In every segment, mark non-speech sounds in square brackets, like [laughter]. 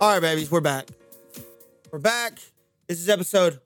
All right, babies, we're back. We're back. This is episode.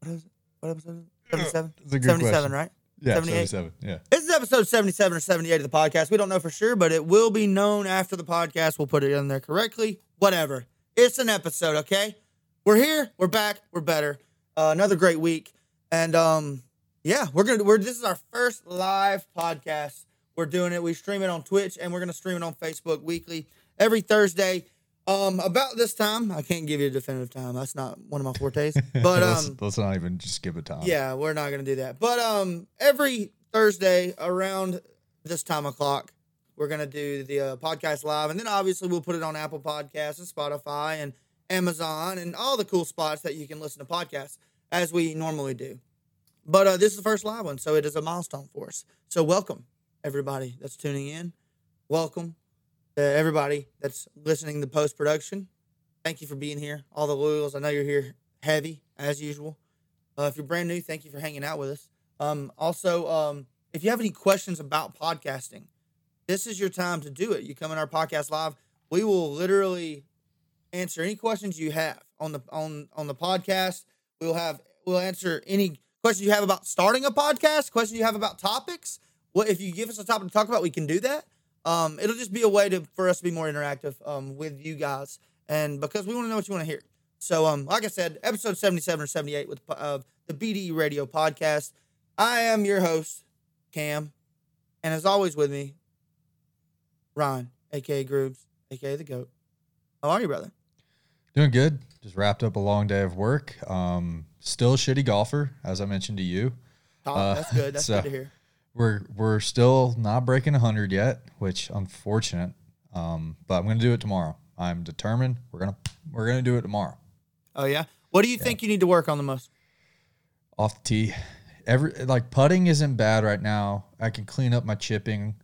What is? What episode? Seventy-seven. Seventy-seven, question. right? Yeah, 78? 77. Yeah. This is episode 77 or 78 of the podcast. We don't know for sure, but it will be known after the podcast. We'll put it in there correctly. Whatever. It's an episode, okay? We're here. We're back. We're better. Uh, another great week. And um, yeah, we're gonna we're this is our first live podcast. We're doing it. We stream it on Twitch and we're gonna stream it on Facebook weekly every Thursday. Um, about this time. I can't give you a definitive time. That's not one of my fortes. [laughs] But let's, um let's not even just give a time. yeah, we're not gonna do that. But um, every Thursday around this time o'clock, we're gonna do the uh, podcast live, and then obviously we'll put it on Apple Podcasts and Spotify and Amazon and all the cool spots that you can listen to podcasts as we normally do. But uh, this is the first live one, so it is a milestone for us. So welcome everybody that's tuning in. Welcome to everybody that's listening to the post production. Thank you for being here. All the loyals, I know you're here heavy as usual. Uh, if you're brand new, thank you for hanging out with us. Um, also, um, if you have any questions about podcasting, this is your time to do it. You come in our podcast live. We will literally answer any questions you have on the on on the podcast. We'll have we'll answer any questions you have about starting a podcast, questions you have about topics. What if you give us a topic to talk about, we can do that. Um, it'll just be a way to for us to be more interactive um, with you guys, and because we want to know what you want to hear. So, um, like I said, episode 77 or 78 with uh, the BD Radio podcast. I am your host, Cam. And as always with me, Ron, aka Grooves, aka the GOAT. How are you, brother? Doing good. Just wrapped up a long day of work. Um, still a shitty golfer, as I mentioned to you. Uh, That's good. [laughs] That's so- good to hear. We're we're still not breaking hundred yet, which unfortunate. Um, but I'm gonna do it tomorrow. I'm determined. We're gonna we're gonna do it tomorrow. Oh, yeah? What do you think you need to work on the most? Off the tee. Every like putting isn't bad right now. I can clean up my chipping,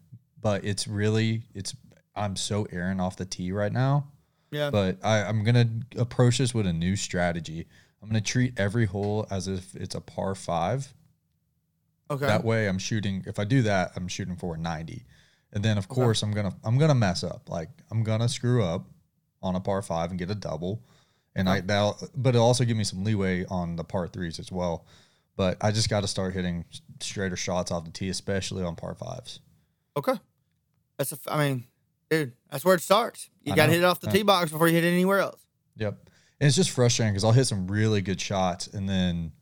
but it's really it's I'm so errant off the tee right now. Yeah. but I, I'm gonna approach this with a new strategy. I'm gonna treat every hole as if it's a par five. Okay. That way, I'm shooting. If I do that, I'm shooting for a 90, and then of course I'm gonna I'm gonna mess up. Like I'm gonna screw up on a par five and get a double, and I that but it'll also give me some leeway on the par threes as well. But I just got to start hitting straighter shots off the tee, especially on par fives. Okay. That's a, I mean, dude, that's where it starts. You got to hit it off the tee box before you hit it anywhere else. Yep. And it's just frustrating because I'll hit some really good shots and then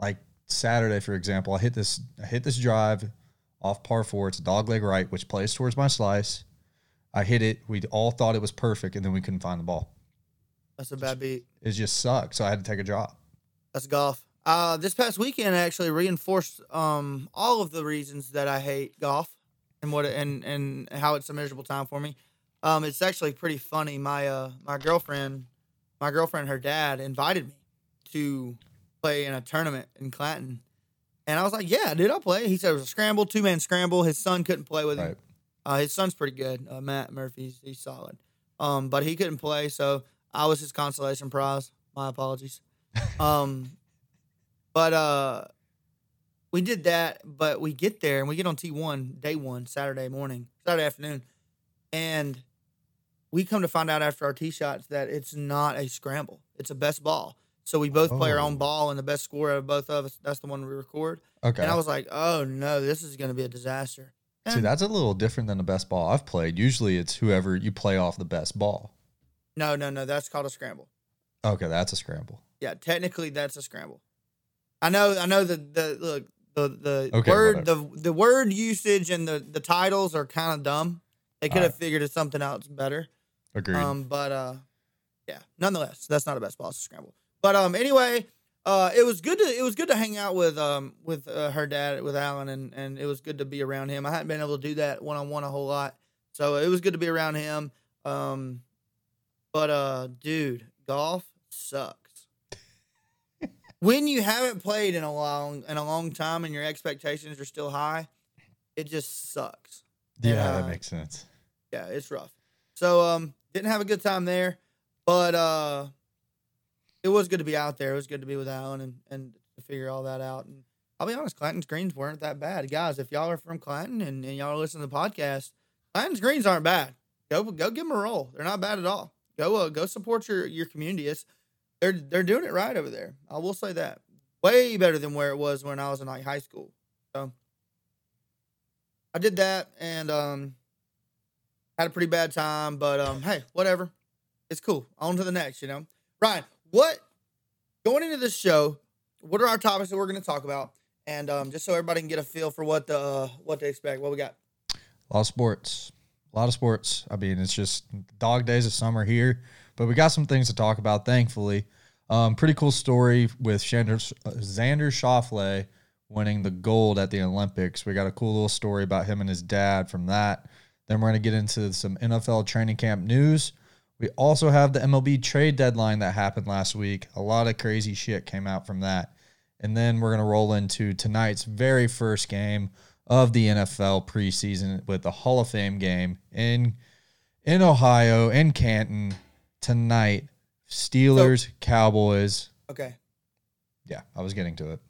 like Saturday, for example, I hit this I hit this drive off par four. It's a dog leg right, which plays towards my slice. I hit it. We all thought it was perfect, and then we couldn't find the ball. That's a bad beat. It just sucked. So I had to take a drop. That's golf. Uh, this past weekend I actually reinforced um, all of the reasons that I hate golf and what and and how it's a miserable time for me. Um, it's actually pretty funny. My uh, my girlfriend, my girlfriend, her dad invited me to play in a tournament in Clanton, and I was like, "Yeah, dude, I'll play." He said it was a scramble, two man scramble. His son couldn't play with him. Uh, his son's pretty good. Uh, Matt Murphy's he's solid. Um, but he couldn't play, so I was his consolation prize. My apologies. [laughs] Um, but uh, we did that. But we get there and we get on T one day one Saturday morning, Saturday afternoon, and we come to find out after our tee shots that it's not a scramble. It's a best ball. So we both play our own Oh. ball, and the best score out of both of us, that's the one we record. Okay. And I was like, oh no, this is going to be a disaster. See, that's a little different than the best ball I've played. Usually, it's whoever you play off the best ball. No, no, no. That's called a scramble. Okay, that's a scramble. Yeah, technically that's a scramble. I know. I know the the look the the Okay, word the the word usage and the the titles are kind of dumb. They could have Alright. figured something out better. Agreed. Um, but uh, yeah. Nonetheless, that's not a best ball. It's a scramble. But um, anyway, uh, it was good to it was good to hang out with um with uh, her dad with Alan and and it was good to be around him. I hadn't been able to do that one on one a whole lot, so it was good to be around him. Um, but uh, dude, golf sucks. [laughs] when you haven't played in a long in a long time and your expectations are still high, it just sucks. yeah, uh, that makes sense. Yeah, it's rough. So um didn't have a good time there, but uh it was good to be out there. It was good to be with Alan and and to figure all that out. And I'll be honest, Clanton's greens weren't that bad. Guys, if y'all are from Clanton and, and y'all are listening to the podcast, Clanton's greens aren't bad. Go go give them a roll. They're not bad at all. go uh, go support your your community. It's, they're they're doing it right over there. I will say that way better than where it was when I was in like high school. So I did that and um had a pretty bad time, but um hey, whatever. It's cool. On to the next, you know. Ryan, what going into this show, what are our topics that we're gonna talk about? And um just so everybody can get a feel for what the uh, what to expect. What we got. A lot of sports. A lot of sports. I mean, it's just dog days of summer here, but we got some things to talk about, thankfully. Um, pretty cool story with Xander, Xander Schauffele winning the gold at the Olympics. We got a cool little story about him and his dad from that. Then we're going to get into some NFL training camp news. We also have the MLB trade deadline that happened last week. A lot of crazy shit came out from that. And then we're going to roll into tonight's very first game of the NFL preseason with the Hall of Fame game in in Ohio in Canton tonight. Steelers, so, Cowboys. Okay. Yeah, I was getting to it.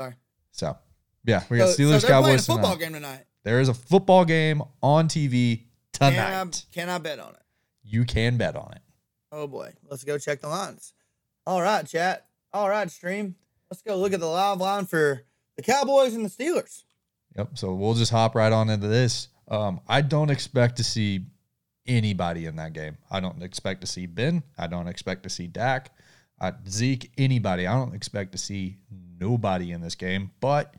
Sorry. So, yeah, we got so, Steelers, so Cowboys. football tonight. game tonight. There is a football game on TV tonight. Can I, can I bet on it? You can bet on it. Oh boy, let's go check the lines. All right, chat. All right, stream. Let's go look at the live line for the Cowboys and the Steelers. Yep. So we'll just hop right on into this. Um, I don't expect to see anybody in that game. I don't expect to see Ben. I don't expect to see Dak, uh, Zeke, anybody. I don't expect to see nobody in this game. But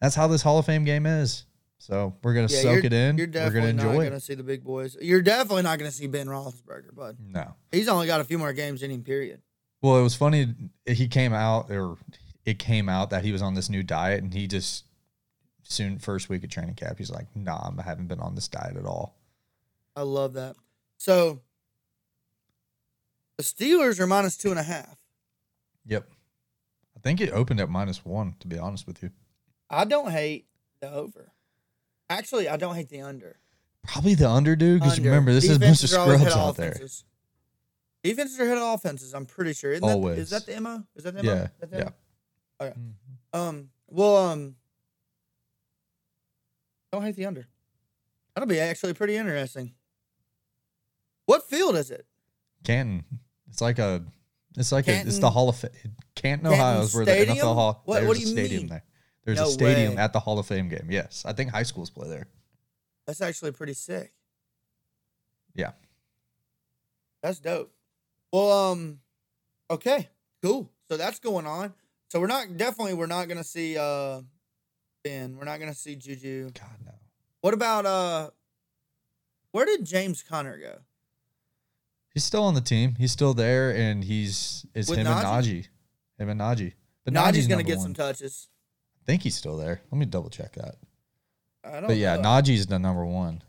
that's how this Hall of Fame game is. So we're gonna yeah, soak it in. You're definitely we're gonna enjoy it. You're definitely not gonna see the big boys. You're definitely not gonna see Ben Roethlisberger, bud. No, he's only got a few more games in him. Period. Well, it was funny. He came out, or it came out that he was on this new diet, and he just soon first week of training camp, he's like, "Nah, I haven't been on this diet at all." I love that. So the Steelers are minus two and a half. Yep. I think it opened at minus one, to be honest with you. I don't hate the over. Actually, I don't hate the under. Probably the under, dude, because remember, this Defenses is a bunch of scrubs out offenses. there. Defenses are ahead of offenses, I'm pretty sure. Isn't Always. That, is that the MO? Is that the MO? Yeah. The yeah. MO? Okay. Mm-hmm. Um, well, um, don't hate the under. That'll be actually pretty interesting. What field is it? Canton. It's like a. It's like Canton, a. It's the Hall of Fame. Canton, Ohio is where Stadium? the NFL Hall. What, what do you stadium mean? there. There's no a stadium way. at the Hall of Fame game. Yes, I think high schools play there. That's actually pretty sick. Yeah. That's dope. Well, um, okay, cool. So that's going on. So we're not definitely we're not gonna see uh Ben. We're not gonna see Juju. God no. What about uh where did James Conner go? He's still on the team. He's still there, and he's it's With him Najee? and Najee. Him and Najee. But Najee's gonna get one. some touches. I think he's still there. Let me double check that. I don't But yeah, know. Najee's the number one.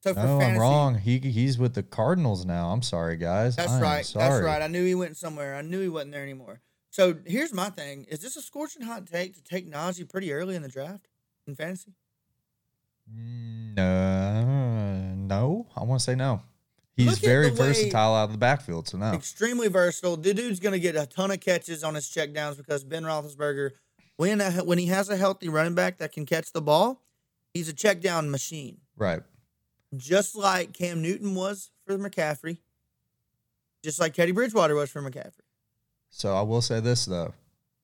so for No, fantasy, I'm wrong. He he's with the Cardinals now. I'm sorry, guys. That's I am right. Sorry. That's right. I knew he went somewhere. I knew he wasn't there anymore. So here's my thing: Is this a scorching hot take to take Najee pretty early in the draft in fantasy? No, no. I want to say no. He's very versatile out of the backfield, so now, Extremely versatile. The dude's gonna get a ton of catches on his checkdowns because Ben Roethlisberger, when a, when he has a healthy running back that can catch the ball, he's a check down machine. Right. Just like Cam Newton was for McCaffrey, just like Teddy Bridgewater was for McCaffrey. So I will say this though,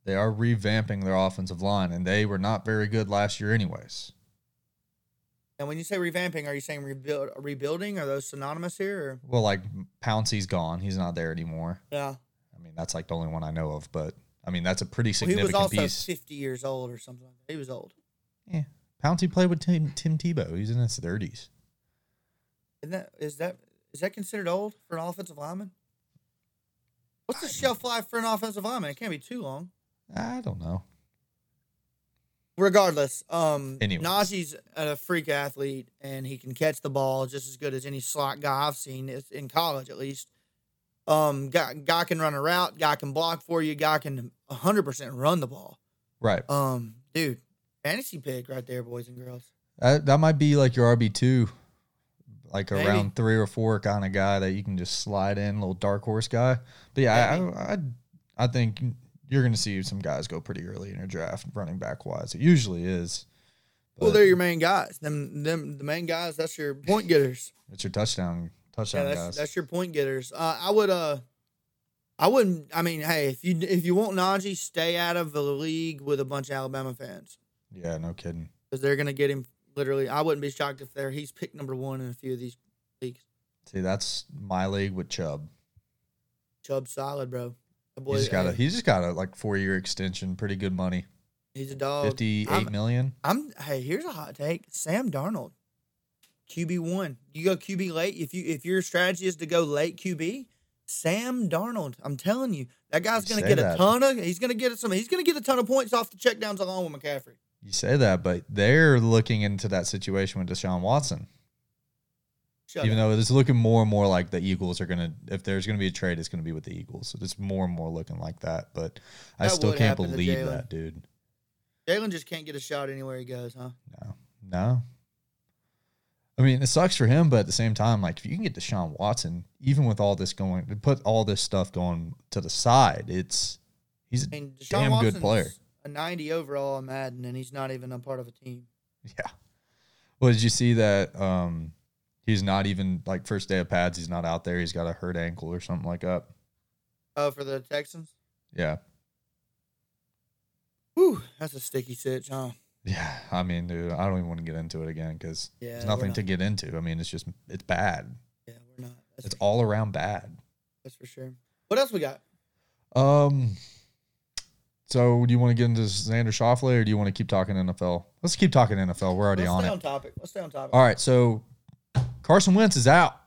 they are revamping their offensive line, and they were not very good last year, anyways. And when you say revamping, are you saying rebuild, rebuilding? Are those synonymous here? Or? Well, like Pouncey's gone; he's not there anymore. Yeah. I mean, that's like the only one I know of, but I mean, that's a pretty significant Well, he was also piece. 50 years old or something. He was old. Yeah, Pouncey played with Tim, Tim Tebow. He's in his thirties. Isn't that is that is that considered old for an offensive lineman? What's the shelf life for an offensive lineman? It can't be too long. I don't know. Regardless, um, Anyways. Najee's a freak athlete and he can catch the ball just as good as any slot guy I've seen in college, at least. Um, guy, guy can run a route, guy can block for you, guy can 100% run the ball. Right. Um, dude, fantasy pick right there, boys and girls. That that might be like your RB two, like Maybe. around three or four kind of guy that you can just slide in, little dark horse guy. But yeah, Maybe. I, I I think you're going to see some guys go pretty early in your draft, running back wise. It usually is, well, they're your main guys. Them, them, the main guys. That's your point getters. it's your touchdown Yeah, touchdown that's guys. that's your point getters. Uh, I would uh, I wouldn't. I mean, hey, if you if you want Najee, stay out of the league with a bunch of Alabama fans yeah, no kidding. because they're gonna get him. Literally, I wouldn't be shocked if they're he's picked number one in a few of these leagues. See, that's my league with Chubb. Chubb solid, bro. That boy, He just got a he's just got a like four year extension, pretty good money. he's a dog. Fifty eight million. I'm- hey, here's a hot take. Sam Darnold. QB one. You go QB late. If you if your strategy is to go late QB, Sam Darnold. I'm telling you, that guy's You gonna get a ton of he's gonna get some he's gonna get a ton of points off the checkdowns along with McCaffrey. You say that, but they're looking into that situation with Deshaun Watson. Shut Even up. though it's looking more and more like the Eagles are gonna if there's gonna be a trade, it's gonna be with the Eagles. So it's more and more looking like that. But I That still can't believe that, dude. Jalen just can't get a shot anywhere he goes, huh? No. No. I mean, it sucks for him, but at the same time, like if you can get Deshaun Watson, even with all this going, to put all this stuff going to the side, it's he's a I mean, Damn good player. A 90 overall on Madden, and he's not even a part of a team. yeah. Well, did you see that? Um, he's not even like first day of pads. He's not out there. He's got a hurt ankle or something like that. Oh, for the Texans. Yeah, Whew, that's a sticky sitch, huh? yeah. I mean, dude, I don't even want to get into it again because Yeah, there's nothing not- to get into. I mean, it's just it's bad. Yeah, we're not. That's, It's all around bad. that's for sure. What else we got? Um. So, do you want to get into Xander Schauffele or do you want to keep talking NFL? Let's keep talking NFL. We're already Let's on stay it. on topic. Let's stay on topic. All right. So, Carson Wentz is out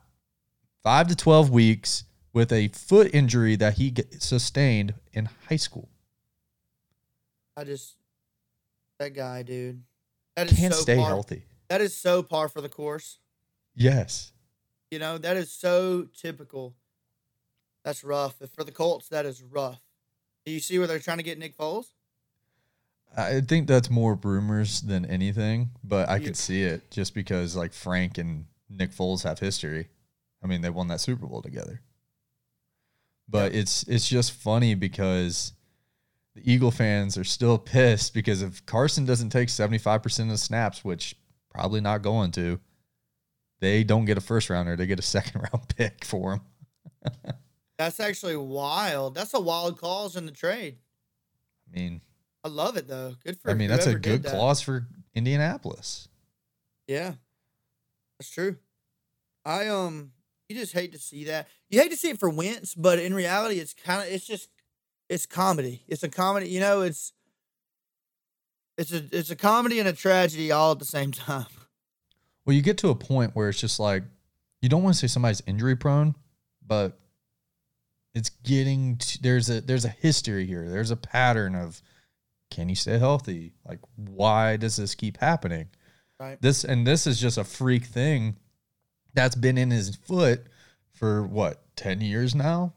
five to 12 weeks with a foot injury that he sustained in high school. I just that guy, dude. That is Can't so stay par, healthy. That is so par for the course. Yes. You know, that is so typical. That's rough. For the Colts, that is rough. Do you see where they're trying to get Nick Foles? I think that's more rumors than anything, but I You- could see it just because like Frank and Nick Foles have history. I mean, they won that Super Bowl together. But it's it's just funny because the Eagle fans are still pissed because if Carson doesn't take 75% of the snaps, which probably not going to, they don't get a first rounder, they get a [laughs] second round pick for him. [laughs] That's actually wild. That's a wild clause in the trade. I mean, I love it though. Good for. I mean, that's a good that. clause for Indianapolis. Yeah, that's true. I um, you just hate to see that. You hate to see it for Wentz, but in reality, it's kind of it's just it's comedy. It's a comedy. You know, it's it's a it's a comedy and a tragedy all at the same [laughs] time. Well, you get to a point where it's just like you don't want to say somebody's injury prone, but it's getting there's a there's a history here. There's a pattern of can he stay healthy? Like why does this keep happening? Right. This and this is just a freak thing that's been in his foot for what 10 years now?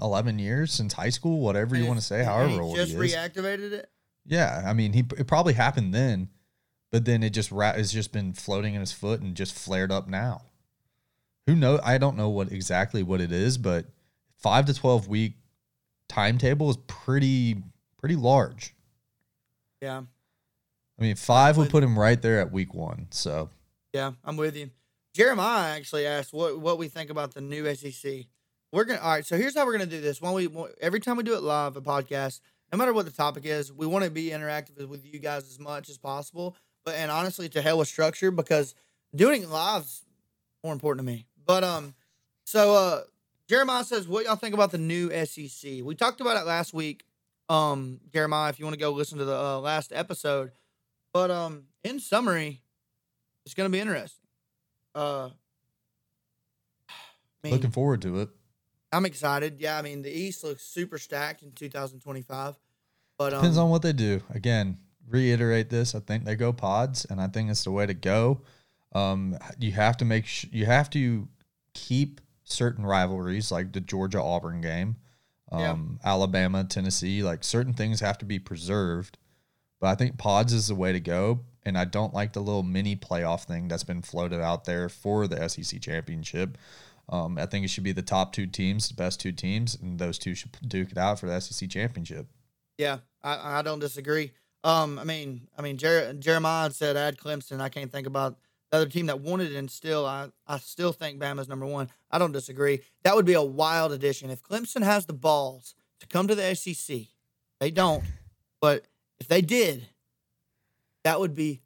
11 years since high school, whatever you want to say, however old just he is. reactivated it. Yeah, I mean, he it probably happened then, but then it just ra- has just been floating in his foot and just flared up now. Who know? I don't know what exactly what it is, but five to twelve week timetable is pretty pretty large. Yeah, I mean, five would put him right there at week one. So yeah, I'm with you. Jeremiah actually asked what what we think about the new SEC. We're gonna all right. So here's how we're gonna do this. When we every time we do it live, a podcast, no matter what the topic is, we want to be interactive with you guys as much as possible. But and honestly, to hell with structure because doing it live's more important to me. But um, so uh, Jeremiah says, "What y'all think about the new SEC?" We talked about it last week. Um, Jeremiah, if you want to go listen to the uh, last episode, but um, in summary, it's gonna be interesting. Uh, I mean, looking forward to it. I'm excited. Yeah, I mean the East looks super stacked in 2025. But um, Depends on what they do. Again, reiterate this. I think they go pods, and I think it's the way to go. Um, you have to make sh- you have to keep certain rivalries like the Georgia Auburn game, Yeah. um, Alabama Tennessee. Like certain things have to be preserved. But I think pods is the way to go. And I don't like the little mini playoff thing that's been floated out there for the SEC championship. Um, I think it should be the top two teams, the best two teams, and those two should duke it out for the SEC championship. yeah, I, I don't disagree. Um, I mean, I mean, Jer- Jeremiah said add Clemson. I can't think about the other team that wanted it, and still, I, I still think Bama's number one. I don't disagree. That would be a wild addition if Clemson has the balls to come to the SEC. They don't, but if they did, that would be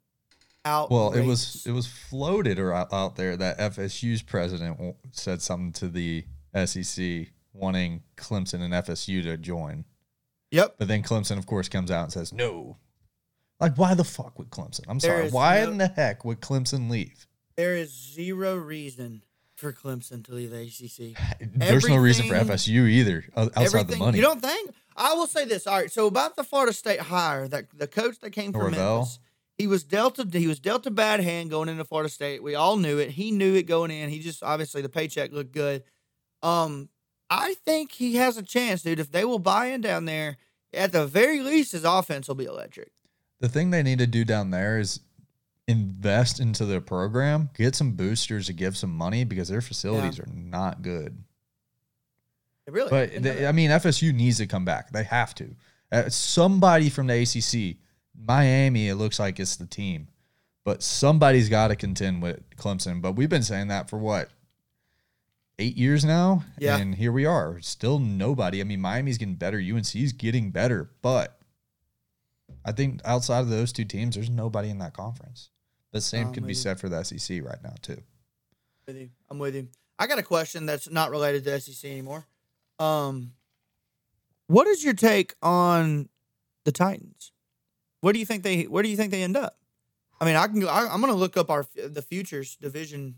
out. Well, it was it was floated or out, out there that FSU's president said something to the SEC wanting Clemson and FSU to join. Yep. But then Clemson, of course, comes out and says no. Like, why the fuck would Clemson? I'm There sorry. Why no- in the heck would Clemson leave? There is zero reason for Clemson to leave the ACC. There's no reason for FSU either, outside the money. You don't think? I will say this. All right. So about the Florida State hire, that the coach that came from Norvell? Memphis, he was dealt a he was dealt a bad hand going into Florida State. We all knew it. He knew it going in. He just obviously the paycheck looked good. Um, I think he has a chance, dude. If they will buy in down there, at the very least, his offense will be electric. The thing they need to do down there is invest into their program, get some boosters to give some money because their facilities are not good. Really. But they, I mean, FSU needs to come back. They have to. Uh, somebody from the ACC, Miami, it looks like it's the team, but somebody's got to contend with Clemson. But we've been saying that for what eight years now, Yeah. and here we are, still nobody. I mean, Miami's getting better, UNC's getting better, but I think outside of those two teams, there's nobody in that conference. The same could be said for the SEC right now too. with you. I'm with you. I got a question that's not related to SEC anymore. Um, what is your take on the Titans? Where do you think they Where do you think they end up? I mean, I can. I, I'm going to look up our the futures division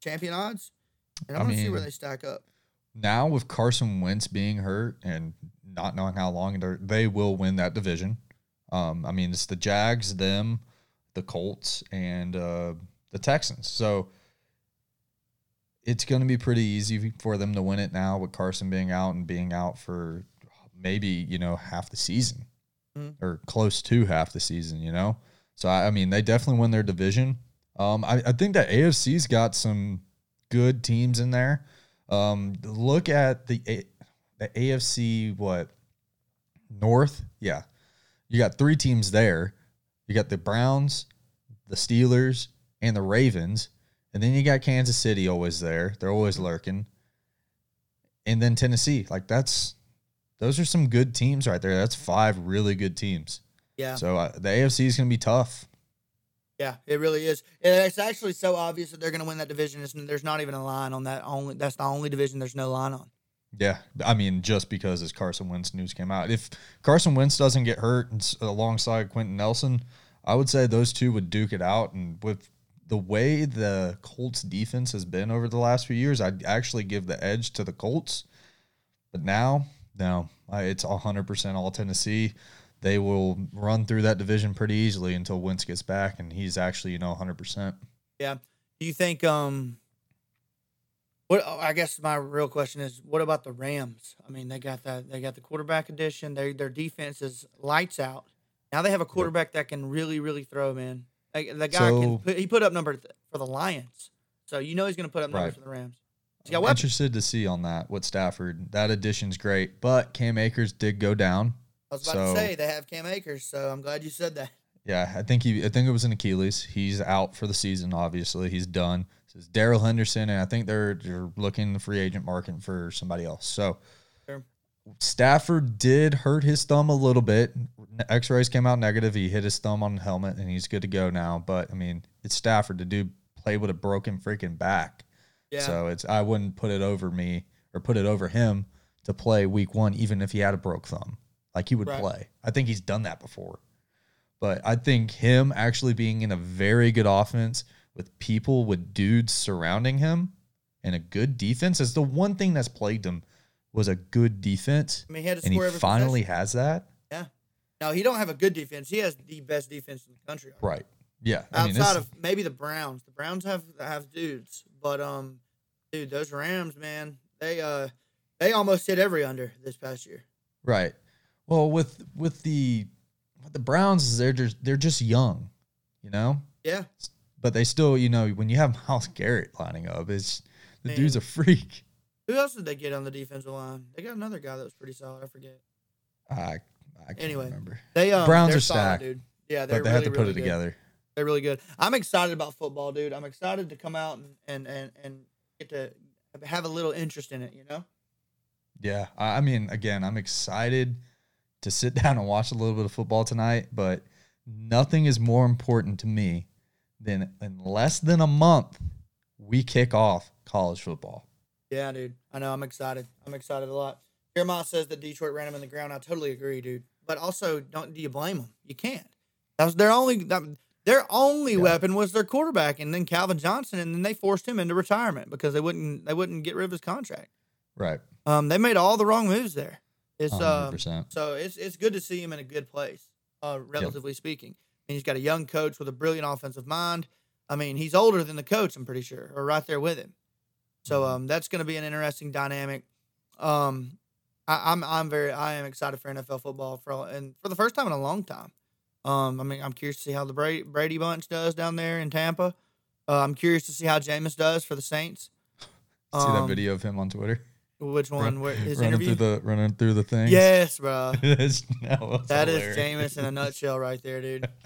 champion odds, and I'm I to see where they stack up. now with Carson Wentz being hurt and not knowing how long they will win that division. Um, I mean, it's the Jags, them, the Colts, and uh, the Texans. So it's going to be pretty easy for them to win it now with Carson being out and being out for maybe you know half the season Mhm. or close to half the season. You know, so I, I mean they definitely win their division. Um, I, I think that AFC's got some good teams in there. Um, look at the A- the AFC what North, yeah. You got three teams there. You got the Browns, the Steelers, and the Ravens, and then you got Kansas City always there. They're always lurking, and then Tennessee. Like that's those are some good teams right there. That's five really good teams. Yeah, So uh, the AFC is going to be tough. yeah, it really is. It's actually so obvious that they're going to win that division. It's, there's not even a line on that. Only that's the only division there's no line on. Yeah, I mean, just because this Carson Wentz news came out, if Carson Wentz doesn't get hurt alongside Quenton Nelson, I would say those two would duke it out. And with the way the Colts defense has been over the last few years, I'd actually give the edge to the Colts. But now, no, it's hundred percent all Tennessee. They will run through that division pretty easily until Wentz gets back, and he's actually you know hundred percent. Yeah. Do you think um what oh, I guess my real question is what about the Rams? I mean, they got that they got the quarterback addition. Their their defense is lights out. Now they have a quarterback that can really really throw, man. Like, the guy can put, he put up number th- for the Lions. So you know he's going to put up numbers Right. for the Rams. He's got I'm interested to see on that what Stafford. That addition's great, but Cam Akers did go down. I was about so- to say they have Cam Akers, so I'm glad you said that. Yeah, I think he. I think it was an Achilles. He's out for the season. Obviously, he's done. Says Darrell Henderson, and I think they're they're looking the free agent market for somebody else. So. Stafford did hurt his thumb a little bit. X-rays came out negative. He hit his thumb on the helmet, and he's good to go now. But I mean, it's Stafford to do play with a broken freaking back. Yeah. So it's I wouldn't put it over me or put it over him to play week one, even if he had a broke thumb. Like he would Right. play. I think he's done that before. But I think him actually being in a very good offense with people with dudes surrounding him and a good defense is the one thing that's plagued him was a good defense. I mean, he had to And he score finally possession. has that. Yeah. Now he don't have a good defense. He has the best defense in the country. Right. Yeah. I outside this, of maybe the Browns. The Browns have have dudes, but um, dude, those Rams, man, they uh, they almost hit every under this past year. Right. Well, with with the with the Browns, they're just they're just young, you know. Yeah, But they still, you know, when you have [laughs] Myles Garrett lining up, it's the Man. dude's a freak. Who else did they get on the defensive line? They got another guy that was pretty solid. I forget. I I can't Anyway, remember. They um, Browns are solid, stacked, dude. Yeah, they're But they really, have to put really it good. together. They're really good. I'm excited about football, dude. I'm excited to come out and and and, and get to have a little interest in it. You know. Yeah, I mean, again, I'm excited to sit [laughs] down and watch a little bit of football tonight, but nothing is more important to me than in less than a month we kick off college football. Yeah, dude. I know. I'm excited. I'm excited a lot. Jeremiah says that Detroit ran him in the ground. I totally agree, dude. But also, don't do you blame them? You can't. That was their only that, their only Yeah. weapon was their quarterback, and then Calvin Johnson, and then they forced him into retirement because they wouldn't they wouldn't get rid of his contract. Right. Um, they made all the wrong moves there. It's um, 100%. so it's it's good to see him in a good place, uh, relatively speaking. And he's got a young coach with a brilliant offensive mind. I mean, he's older than the coach, I'm pretty sure, or right there with him. So Mhm. um, that's going to be an interesting dynamic. Um, I, I'm I'm very I am excited for NFL football for and for the first time in a long time. Um, I mean, I'm curious to see how the Brady, Brady bunch does down there in Tampa. Uh, I'm curious to see how Jameis does for the Saints. [laughs] See that Um, video of him on Twitter? Which one? Where, his running interview? through the running through the thing. Yes, bro. [laughs] That is. Jameis in a nutshell, right there, dude. [laughs]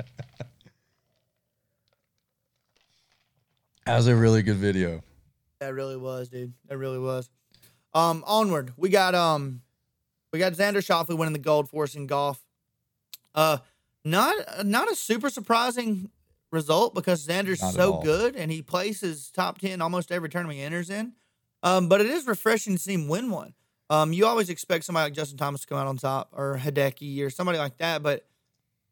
That was a really good video. That really was, dude. That really was. Um, onward. We got um, we got Xander Schauffele winning the gold for us in golf. Uh, not not a super surprising result because Xander's Not so good and he places top ten almost every tournament he enters in. Um, but it is refreshing to see him win one. Um, you always expect somebody like Justin Thomas to come out on top or Hideki or somebody like that, but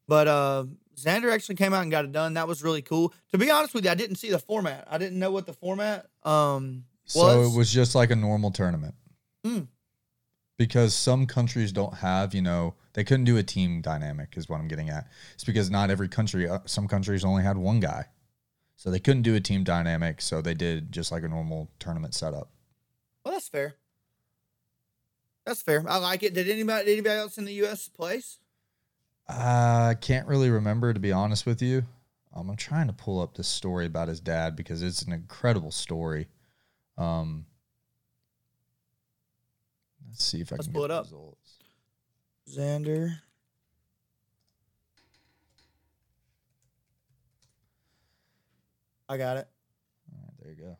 but uh, Xander actually came out and got it done. That was really cool. To be honest with you, I didn't see the format. I didn't know what the format um So was. it was just like a normal tournament. Hmm. Because some countries don't have, you know, they couldn't do a team dynamic, is what I'm getting at. It's because not every country, uh, some countries only had one guy. So they couldn't do a team dynamic. So they did just like a normal tournament setup. Well, that's fair. That's fair. I like it. Did anybody anybody else in the U.S. place? I can't really remember, to be honest with you. Um, I'm trying to pull up this story about his dad because it's an incredible story. Um, let's see if I Let's can pull get it up. results. Xander. I got it. All right, there you go.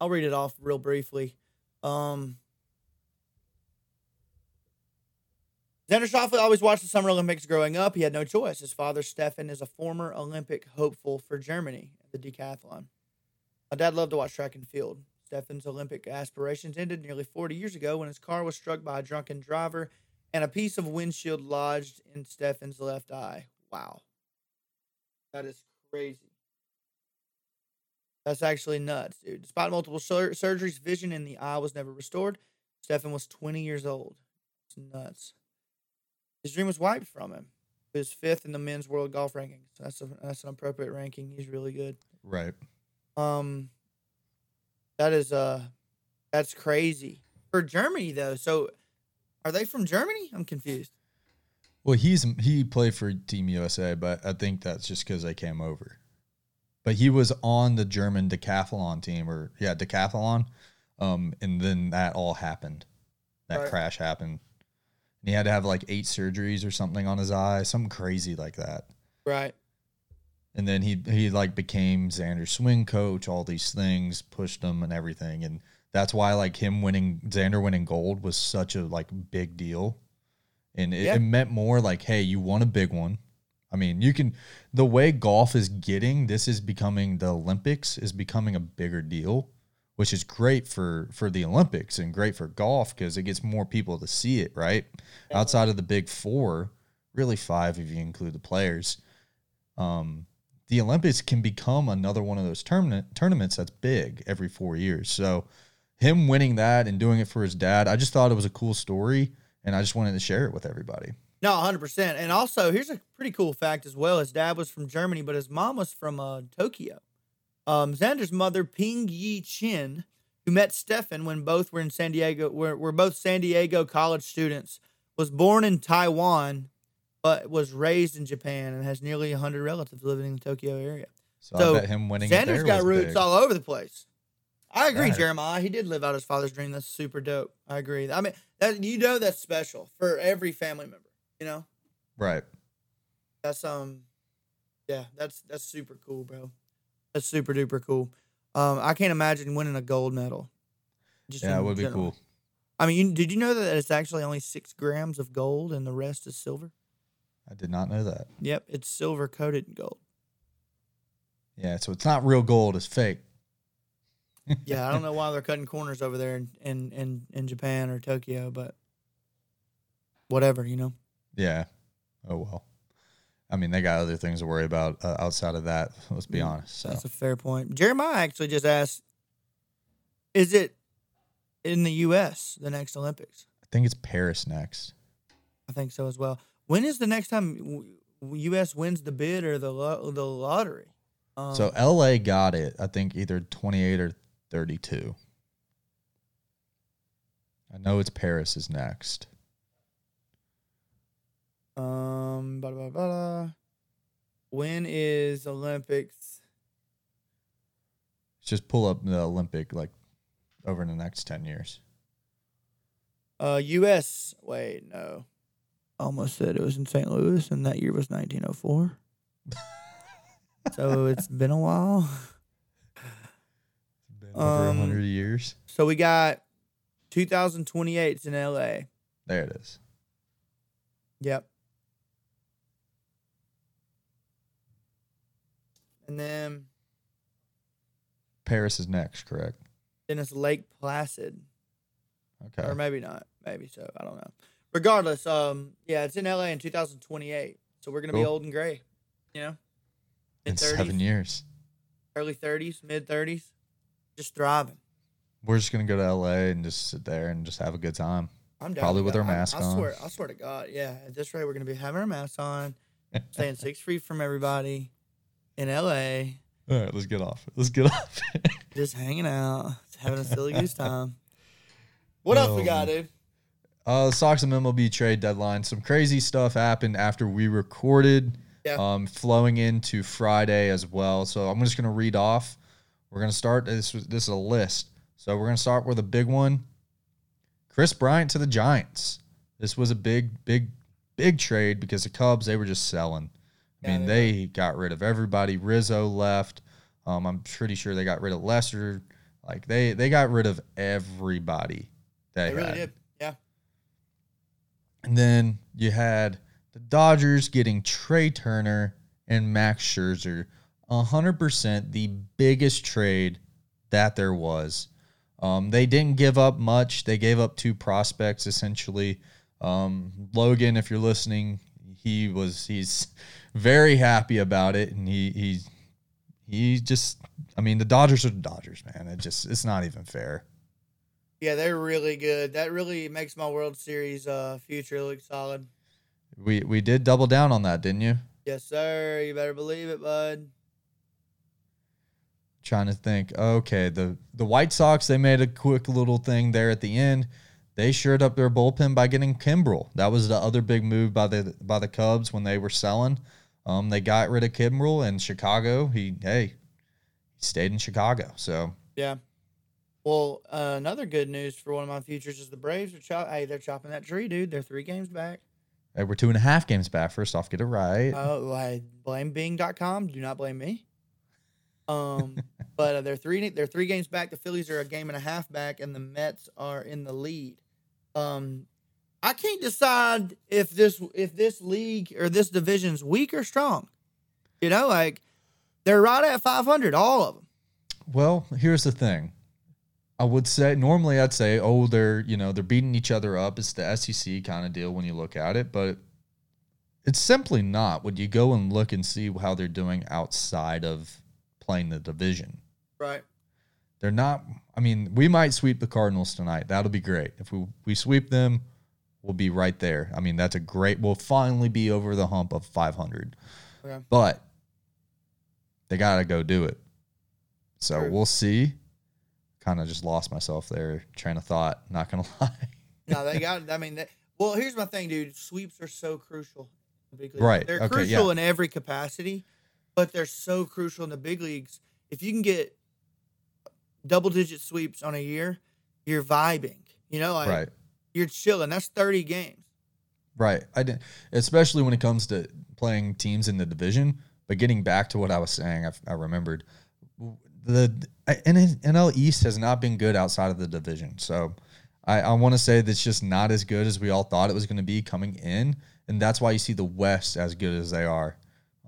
I'll read it off real briefly. Um, Xander Schauffele always watched the Summer Olympics growing up. He had no choice. His father, Stefan, is a former Olympic hopeful for Germany at the decathlon. My dad loved to watch track and field. Stefan's Olympic aspirations ended nearly 40 years ago when his car was struck by a drunken driver and a piece of windshield lodged in Stefan's left eye. Wow. That is crazy. That's actually nuts, dude. Despite multiple sur- surgeries, vision in the eye was never restored. Stefan was 20 years old. It's nuts. His dream was wiped from him. He was fifth in the men's world golf rankings. That's a, that's an appropriate ranking. He's really good. Right. Um, that is uh, that's crazy for Germany though. So, are they from Germany? I'm confused. Well, he's he played for Team USA, but I think that's just because they came over. But he was on the German decathlon team, or yeah, decathlon. Um, and then that all happened. That Right. crash happened. And he had to have like eight surgeries or something on his eye, something crazy like that. Right. And then he he like became Xander's swing coach, all these things, pushed him and everything. And that's why like him winning Xander winning gold was such a like big deal. And it, Yeah. it meant more like, hey, you won a big one. I mean, you can the way golf is getting, this is becoming the Olympics is becoming a bigger deal, which is great for for the Olympics and great for golf because it gets more people to see it, right? Outside of the big four, really five if you include the players. Um, the Olympics can become another one of those tournament tournaments that's big every four years. So him winning that and doing it for his dad, I just thought it was a cool story, and I just wanted to share it with everybody. No, 100%. And also, here's a pretty cool fact as well. His dad was from Germany, but his mom was from uh, Tokyo. Um, Xander's mother, Ping Yi Chin, who met Stefan when both were in San Diego, were, were both San Diego college students, was born in Taiwan, but was raised in Japan and has nearly 100 relatives living in the Tokyo area. So, So, I bet him winning. Xander's got roots big. all over the place. I agree, Yeah. Jeremiah. He did live out his father's dream. That's super dope. I agree. I mean, that you know that's special for every family member. You know, Right. that's um, yeah, that's that's super cool, bro. That's super duper cool. Um, I can't imagine winning a gold medal. Just Yeah, it would be cool. I mean, you, did you know that it's actually only six grams of gold and the rest is silver? I did not know that. Yep, it's silver coated in gold. Yeah, so it's not real gold, it's fake. Yeah, I don't [laughs] know why they're cutting corners over there in, in, in, in Japan or Tokyo, but whatever, you know. Yeah. Oh well. I mean, they got other things to worry about uh, outside of that. Let's be Mm, honest. So That's a fair point. Jeremiah actually just asked, "Is it in the U.S. the next Olympics?" I think it's Paris next. I think so as well. When is the next time U.S. wins the bid or the lo- the lottery? Um, So LA got it. I think either 28 or 32. I know it's Paris is next. Um, blah, blah, blah, blah. when is Olympics? Just pull up the Olympic like over in the next 10 years. Uh, U.S. Wait, no. Almost said it was in St. Louis, and that year was 1904. [laughs] so it's been a while. Been over Um, 100 years. So we got 2028 in LA. There it is. Yep. And then Paris is next, correct? then it's Lake Placid. Okay. Or maybe not. Maybe so. I don't know. Regardless, um, yeah, it's in LA in 2028. So we're gonna be old and gray. You know? In seven years. early 30s, mid 30s. Just thriving. We're just going to go to LA and just sit there and just have a good time. I'm down Probably with our I- mask I, on. swear, I swear to God, yeah. At this rate, we're gonna be having our masks on, [laughs] staying six feet from everybody in LA, All right, let's get off. Let's get [laughs] off. just hanging out, just having a silly goose [laughs] time. What else we got, man. dude? Uh, Sox and MLB trade deadline. Some crazy stuff happened after we recorded. Yeah. Um, flowing into Friday as well. So I'm just gonna read off. We're gonna start. This was this is a list. So we're gonna start with a big one. Kris Bryant to the Giants. This was a big, big, big trade because the Cubs they were just selling. I Yeah, mean, they got rid of everybody. Rizzo left. Um, I'm pretty sure they got rid of Lester. Like they they got rid of everybody. They, They really did. Yeah. And then you had the Dodgers getting Trea Turner and Max Scherzer. 100% the biggest trade that there was. Um, they didn't give up much. They gave up two prospects essentially. Um, Logan, if you're listening, he was he's very happy about it, and he he he just I mean the Dodgers are the Dodgers, man. It just it's not even fair. Yeah, they're really good. That really makes my World Series uh, future look solid. We we did double down on that, didn't you? Yes, sir. You better believe it, bud. trying to think. Okay, the the White Sox they made a quick little thing there at the end. They shored up their bullpen by getting Kimbrel. That was the other big move by the by the Cubs when they were selling. Um, they got rid of Kimbrel and Chicago. He hey, he stayed in Chicago. So Yeah. Well, uh, another good news for one of my futures is the Braves are chop. Hey, they're chopping that tree, dude. They're three games back. hey, we're two and a half games back. First off, get it right. Oh, I blame Bing.com. Do not blame me. Um, [laughs] but uh, they're three. They're three games back. The Phillies are a game and a half back, and the Mets are in the lead. Um, I can't decide if this if this league or this division's weak or strong. You know, like they're right at 500, all of them. Well, here's the thing. I would say normally I'd say, oh, they're you know they're beating each other up. It's the SEC kind of deal when you look at it, but it's simply not. When you go and look and see how they're doing outside of playing the division, Right. they're not. I mean, we might sweep the Cardinals tonight. That'll be great. If we we sweep them, we'll be right there. I mean, that's a great. We'll finally be over the hump of 500. Okay. But they gotta go do it. So True. we'll see. Kind of just lost myself there. Train of thought. Not gonna [laughs] lie. No, they got. I mean, they, well, here's my thing, dude. Sweeps are so crucial. the. Right, They're okay, crucial yeah. in every capacity, but they're so crucial in the big leagues. If you can get double digit sweeps on a year, you're vibing. You know, like right. You're chilling. That's 30 games. Right. I didn't, especially when it comes to playing teams in the division. But getting back to what I was saying, I, I remembered the NL East has not been good outside of the division. So I, I want to say that's just not as good as we all thought it was going to be coming in, and that's why you see the West as good as they are.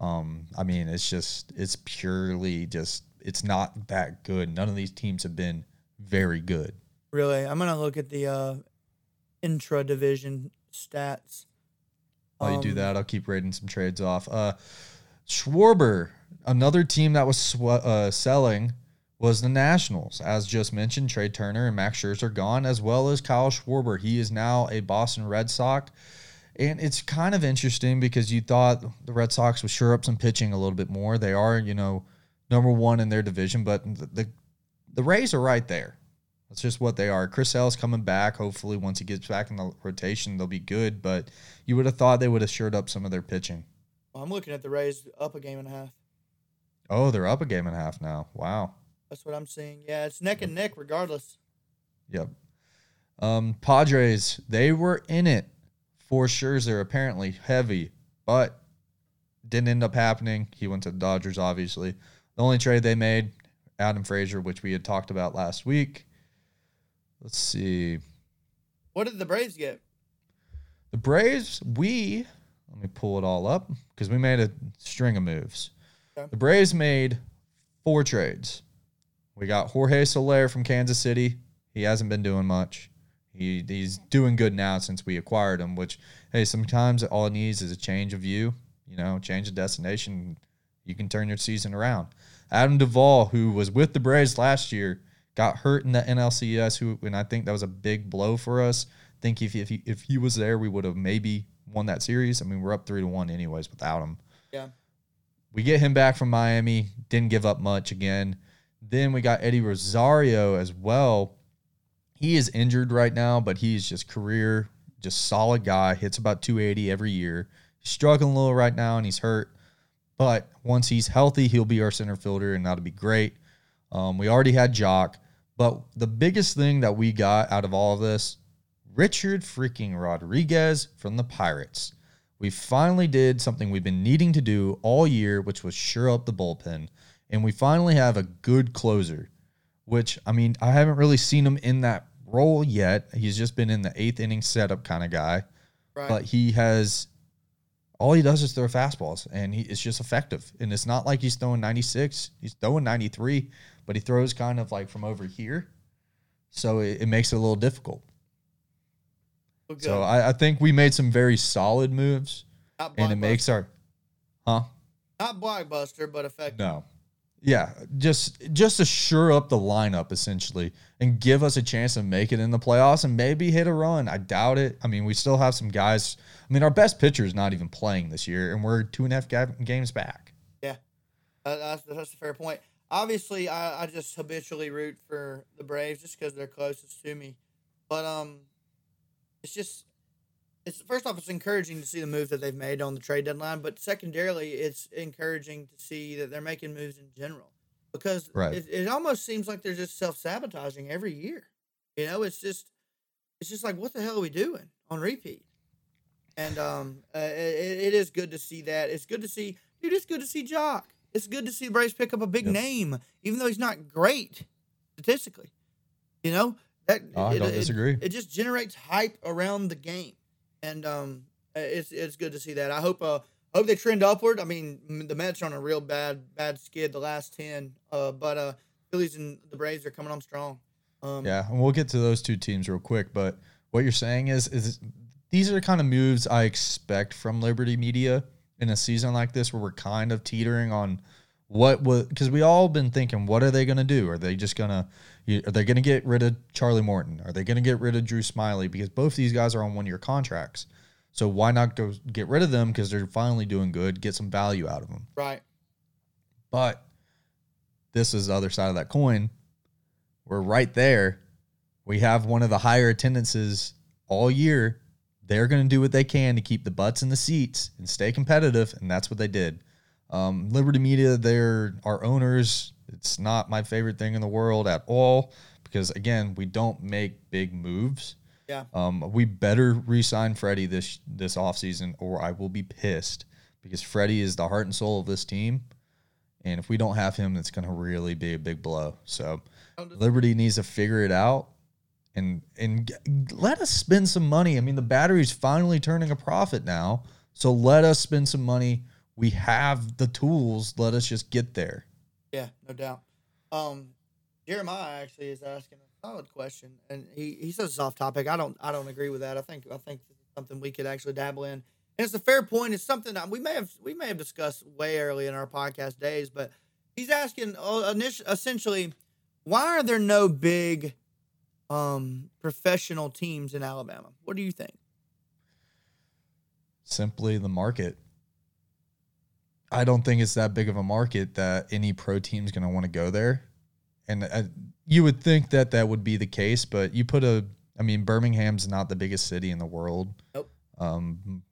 Um, I mean, it's just it's purely just it's not that good. None of these teams have been very good. Really, I'm gonna look at the uh, intra division stats. While you do um, that, I'll keep rating some trades off. Uh, Schwarber, another team that was sw- uh, selling was the Nationals. As just mentioned, Trea Turner and Max Scherzer gone, as well as Kyle Schwarber. He is now a Boston Red Sox. And it's kind of interesting because you thought the Red Sox would sure up some pitching a little bit more. They are, you know, number one in their division, but the the, the Rays are right there. That's just what they are. Chris Sale's coming back. Hopefully, once he gets back in the rotation, they'll be good. But you would have thought they would have shored up some of their pitching. Well, I'm looking at the Rays up a game and a half. Oh, they're up a game and a half now. Wow. That's what I'm seeing. Yeah, it's neck and neck regardless. Yep. Um, Padres, they were in it for Scherzer, apparently heavy, but didn't end up happening. He went to the Dodgers, obviously. The only trade they made, Adam Frazier, which we had talked about last week. Let's see. What did the Braves get? The Braves, we let me pull it all up because we made a string of moves. Okay. The Braves made four trades. We got Jorge Soler from Kansas City. He hasn't been doing much. He he's doing good now since we acquired him. Which hey, sometimes all it needs is a change of view. You know, change of destination. You can turn your season around. Adam Duvall, who was with the Braves last year, got hurt in the NLCS. Who and I think that was a big blow for us. I think if if he, if he was there, we would have maybe won that series. I mean, we're up three to one anyways without him. Yeah. We get him back from Miami. Didn't give up much again. Then we got Eddie Rosario as well. He is injured right now, but he's just career, just solid guy. Hits about 280 every year. He's struggling a little right now and he's hurt. But once he's healthy, he'll be our center fielder and that'll be great. Um, we already had Joc, But the biggest thing that we got out of all of this, Richard freaking Rodriguez from the Pirates. We finally did something we've been needing to do all year, which was sure up the bullpen and we finally have a good closer, which I mean, I haven't really seen him in that role yet. He's just been in the eighth inning setup kind of guy, right. but he has all he does is throw fastballs, and he it's just effective. And it's not like he's throwing 96; he's throwing 93, but he throws kind of like from over here, so it, it makes it a little difficult. Okay. So I, I, think we made some very solid moves, and it makes our, huh? Not blockbuster, but effective. No, yeah, just just to shore up the lineup essentially and give us a chance to make it in the playoffs and maybe hit a run. I doubt it. I mean, we still have some guys. I mean, our best pitcher is not even playing this year, and we're two and a half games back. Yeah, uh, that's that's a fair point. Obviously, I, I just habitually root for the Braves just because they're closest to me, but um, it's just it's first off, it's encouraging to see the moves that they've made on the trade deadline, but secondarily, it's encouraging to see that they're making moves in general because right. it, it almost seems like they're just self sabotaging every year. You know, it's just it's just like what the hell are we doing on repeat? And um, uh, it, it is good to see that. It's good to see, dude. It's good to see Joc. It's good to see the Braves pick up a big yep. name, even though he's not great statistically. You know that oh, I don't disagree. It, it just generates hype around the game and um, it's it's good to see that. I hope uh hope they trend upward. I mean, the Mets are on a real bad bad skid the last ten, uh, but uh, Phillies and the Braves are coming on strong. Um, yeah, and we'll get to those two teams real quick. But what you're saying is is these are the kind of moves I expect from Liberty Media in a season like this, where we're kind of teetering on what was because we all been thinking, what are they going to do? Are they just going to are they going to get rid of Charlie Morton? Are they going to get rid of Drew Smyly? Because both these guys are on one year contracts. So why not go get rid of them because they're finally doing good, get some value out of them. Right. But this is the other side of that coin. We're right there. We have one of the higher attendances all year. They're going to do what they can to keep the butts in the seats and stay competitive, and that's what they did. Um, Liberty Media, they're our owners. It's not my favorite thing in the world at all because again, we don't make big moves. Yeah. Um, we better re-sign Freddie this this offseason or I will be pissed because Freddie is the heart and soul of this team. And if we don't have him, it's going to really be a big blow. So Liberty needs to figure it out and and let us spend some money. I mean, the battery's finally turning a profit now. So let us spend some money. We have the tools. Let us just get there. Yeah, no doubt. Um, Jeremiah actually is asking a solid question, and he, he says it's off topic. I don't I don't agree with that. I think I think something we could actually dabble in, and it's a fair point. It's something that we may have we may have discussed way early in our podcast days, but he's asking uh, init- essentially, why are there no big um, professional teams in Alabama? What do you think? Simply the market. I don't think it's that big of a market that any pro team's going to want to go there. And uh, you would think that that would be the case, but you put a, I mean, Birmingham's not the biggest city in the world. Nope. Um,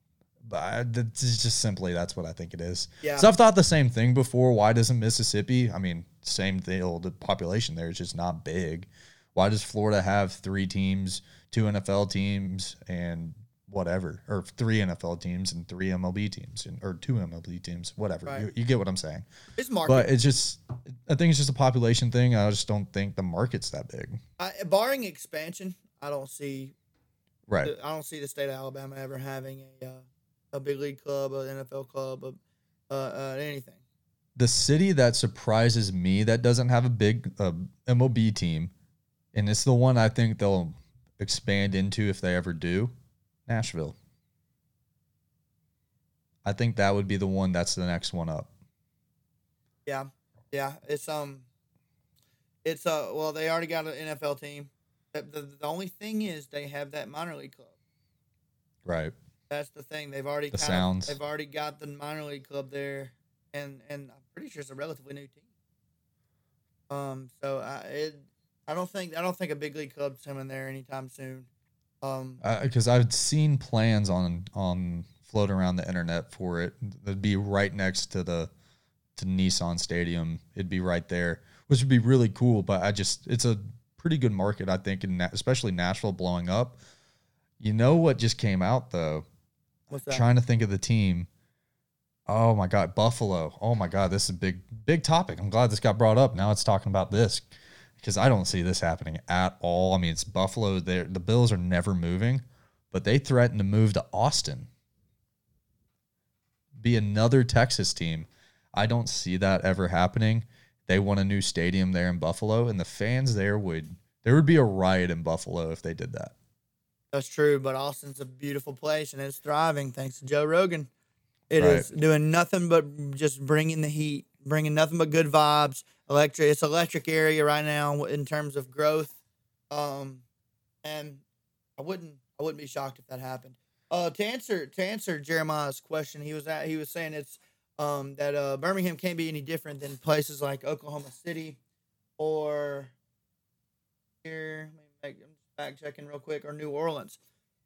but I, that's just simply that's what I think it is. Yeah. So I've thought the same thing before. Why doesn't Mississippi? I mean, same deal. The population there is just not big. Why does Florida have three teams, two NFL teams, and whatever, or three NFL teams and three MLB teams, and, or two MLB teams, whatever? Right. You, you get what I'm saying. It's market. But it's just, I think it's just a population thing. I just don't think the market's that big. I, barring expansion, I don't see Right. I don't see the state of Alabama ever having a uh, a big league club, an NFL club, a, uh, uh, anything. the city that surprises me that doesn't have a big uh, MLB team, and it's the one I think they'll expand into if they ever do, Nashville. I think that would be the one that's the next one up. Yeah, yeah. It's um, it's uh. Well, they already got an NFL team. The, the, the only thing is they have that minor league club. Right. That's the thing. They've already The Sounds. Of, they've already got the minor league club there, and and I'm pretty sure it's a relatively new team. Um. So I it. I don't think I don't think a big league club's coming there anytime soon. Um. Because I've seen plans on on float around the internet for it. It'd be right next to the to Nissan Stadium. It'd be right there, which would be really cool. But I just it's a pretty good market, I think, especially Nashville blowing up. You know what just came out though? What's that? Trying to think of the team. Oh my God, Buffalo. Oh my God, this is a big big topic. I'm glad this got brought up. Now it's talking about this because I don't see this happening at all. I mean, it's Buffalo. There, the Bills are never moving, but they threaten to move to Austin, be another Texas team. I don't see that ever happening. They want a new stadium there in Buffalo, and the fans there would there would be a riot in Buffalo if they did that. That's true, but Austin's a beautiful place and it's thriving thanks to Joe Rogan. It is Right. doing nothing but just bringing the heat, bringing nothing but good vibes. Electric, it's electric area right now in terms of growth, um, and I wouldn't, I wouldn't be shocked if that happened. Uh, to answer to answer Jeremiah's question, he was at, he was saying it's um, that uh, Birmingham can't be any different than places like Oklahoma City or here. Let me make, I'm just fact checking real quick or New Orleans.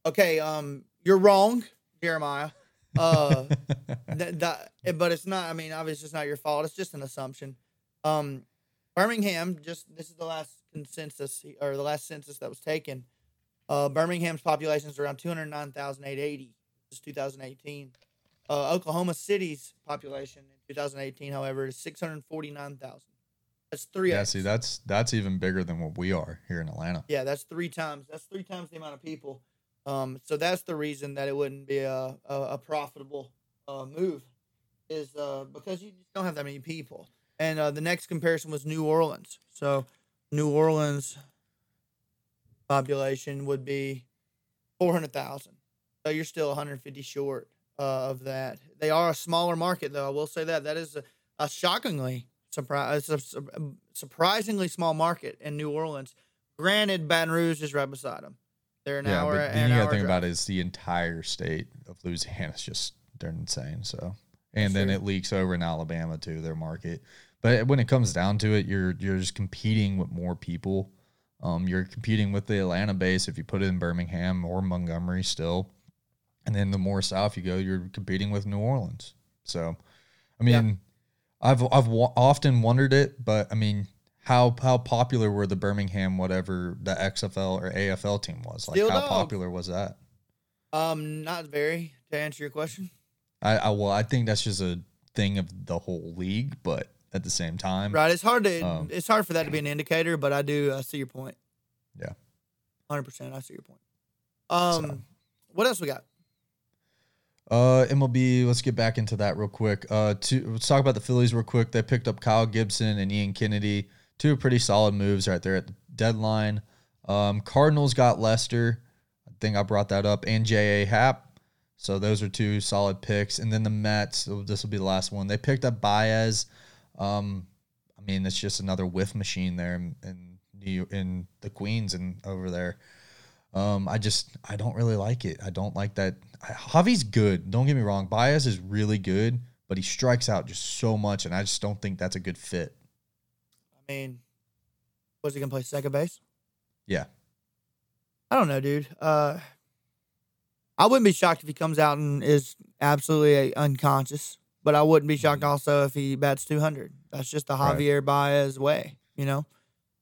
Okay, um, you're wrong, Jeremiah. Uh, [laughs] that, that, but it's not. I mean, obviously, it's not your fault. It's just an assumption. Um, Birmingham. Just this is the last consensus or the last census that was taken. Uh, Birmingham's population is around two hundred nine thousand eight eighty. This is two thousand eighteen. Uh, Oklahoma City's population in 2018, however, is 649,000. That's three. Yeah, see, that's that's even bigger than what we are here in Atlanta. Yeah, that's three times. That's three times the amount of people. Um, so that's the reason that it wouldn't be a a, a profitable uh, move, is uh, because you just don't have that many people. And uh, the next comparison was New Orleans. So New Orleans population would be four hundred thousand. So you're still 150 short uh, of that. They are a smaller market, though. I will say that that is a, a shockingly surprise. It's a surprisingly small market in New Orleans. Granted, Baton Rouge is right beside them. They're an yeah, hour. but then you got to think drive. about it is the entire state of Louisiana is just they're insane. So, and then it leaks over in Alabama to their market. But when it comes down to it, you're you're just competing with more people. Um, you're competing with the Atlanta base if you put it in Birmingham or Montgomery still, and then the more south you go, you're competing with New Orleans. So, I Yeah. mean, I've I've wa- often wondered it, but I mean, how how popular were the Birmingham whatever the XFL or AFL team was? Like Steel how Dogs. popular was that? Um, not very. To answer your question, I, I well, I think that's just a thing of the whole league, but at the same time, right? It's hard to. Um, it's hard for that to be an indicator, but I do. I see your point. Yeah. Hundred percent. I see your point. Um, So. what else we got? Uh, MLB. Let's get back into that real quick. Uh, to, let's talk about the Phillies real quick. They picked up Kyle Gibson and Ian Kennedy, two pretty solid moves right there at the deadline. Um, Cardinals got Lester. I think I brought that up, and J.A. Happ. So those are two solid picks. And then the Mets. so This will be the last one. They picked up Baez. Um, I mean, it's just another whiff machine there in, in New in the Queens and over there. Um, I just I don't really like it. I don't like that. I, Javi's good. Don't get me wrong. Baez is really good, but he strikes out just so much, and I just don't think that's a good fit. I mean, was he gonna play second base? Yeah, I don't know, dude. Uh, I wouldn't be shocked if he comes out and is absolutely unconscious, but I wouldn't be shocked also if he bats 200. That's just the Right. Javier Baez way, you know.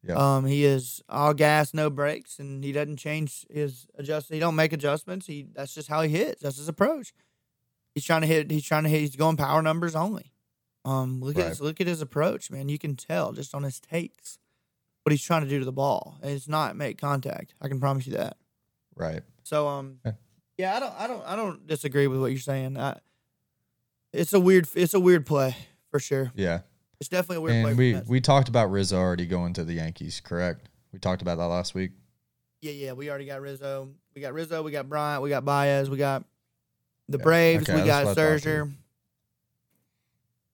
Yeah. Um, he is all gas, no brakes, and he doesn't change his adjust. He don't make adjustments. He that's just how he hits. That's his approach. He's trying to hit. He's trying to hit. He's going power numbers only. Um, look at his, look at his approach, man. You can tell just on his takes what he's trying to do to the ball. And it's not make contact. I can promise you that. right. So um, Yeah. I don't, I don't, I don't disagree with what you're saying. I, it's a weird, it's a weird play for sure. Yeah, It's definitely a weird play. and for we we talked about Rizzo already going to the Yankees, correct? We talked about that last week. yeah, yeah, we already got Rizzo. We got Rizzo. We got Bryant. We got Baez. We got the Yeah, Braves. okay, we got what I thought, too. Scherzer.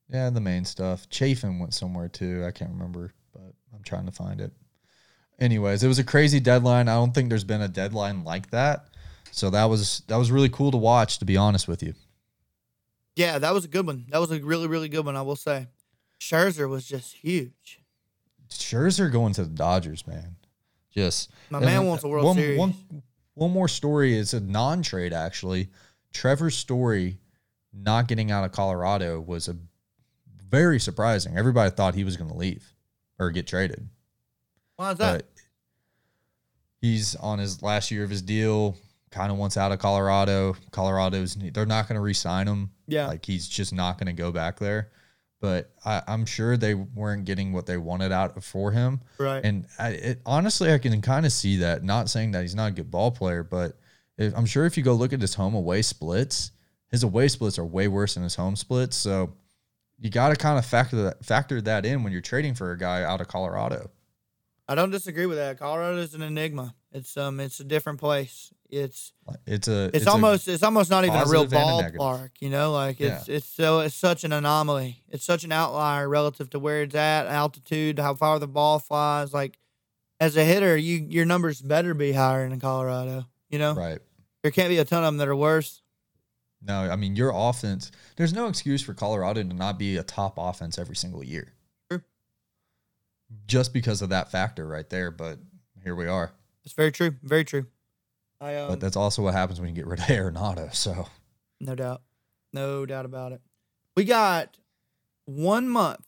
Yeah, the main stuff. Chafin went somewhere too. I can't remember, but I'm trying to find it. Anyways, it was a crazy deadline. I don't think there's been a deadline like that. So that was that was really cool to watch, to be honest with you. Yeah, that was a good one. That was a really, really good one. I will say, Scherzer was just huge. Scherzer going to the Dodgers, man. Just My man wants a World one, Series. One, one more story is a non-trade actually. Trevor Story not getting out of Colorado was a very surprising. Everybody thought he was going to leave or get traded. Why is that? but he's on his last year of his deal. Kind of wants out of Colorado. Colorado's they're not going to re-sign him. yeah, Like he's just not going to go back there. But I, I'm sure they weren't getting what they wanted out for him. right. And I, it, honestly, I can kind of see that. Not saying that he's not a good ball player, but if, I'm sure if you go look at his home away splits, his away splits are way worse than his home splits. So you got to kind of factor that factor that in when you're trading for a guy out of Colorado. I don't disagree with that. Colorado is an enigma. It's um, it's a different place. It's It's a it's, a- almost it's almost not even a real a ballpark, you know. Like it's it's so it's such an anomaly. It's such an outlier relative to where it's at, altitude, how far the ball flies. Like as a hitter, you your numbers better be higher in Colorado. You know, right. there can't be a ton of them that are worse. No, I mean your offense. There's no excuse for Colorado to not be a top offense every single year. True. Just because of that factor right there, but here we are. It's very true, very true. I um, But that's also what happens when you get rid of [laughs] Arenado. So no doubt, no doubt about it. We got one month,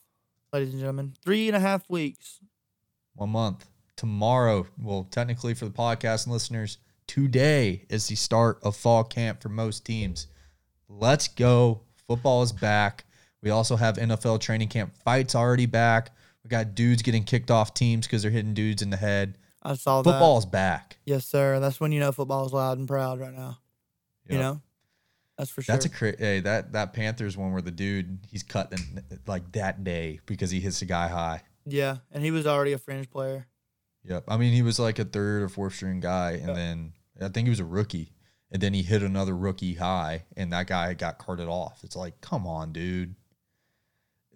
ladies and gentlemen, three and a half weeks one month tomorrow. Well, technically for the podcast and listeners, today is the start of fall camp for most teams. Let's go! Football is back. We also have NFL training camp fights already back. We got dudes getting kicked off teams because they're hitting dudes in the head. I saw that. Football's back. Yes, sir. That's when you know football's loud and proud right now. You know, that's for sure. That's a cra- hey that that Panthers one where the dude he's cut in, like that day because he hits the guy high. yeah, and he was already a fringe player. Yep. I mean he was like a third or fourth string guy, and Yeah. then I think he was a rookie, and then he hit another rookie high, and that guy got carted off. It's like, come on, dude.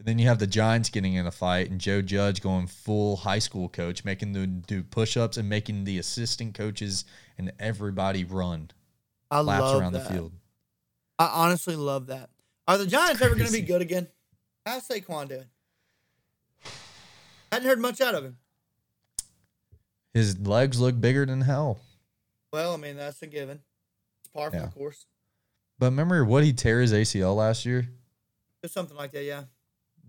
And then you have the Giants getting in a fight, and Joe Judge going full high school coach, making them do push ups and making the assistant coaches and everybody run I laps love around that. the field. I honestly love that. Are the Giants ever going to be good again? How's Saquon doing? I hadn't heard much out of him. His legs look bigger than hell. Well, I mean that's a given. It's par for Yeah. the course. But remember what he tear his ACL last year? It's something like that, yeah.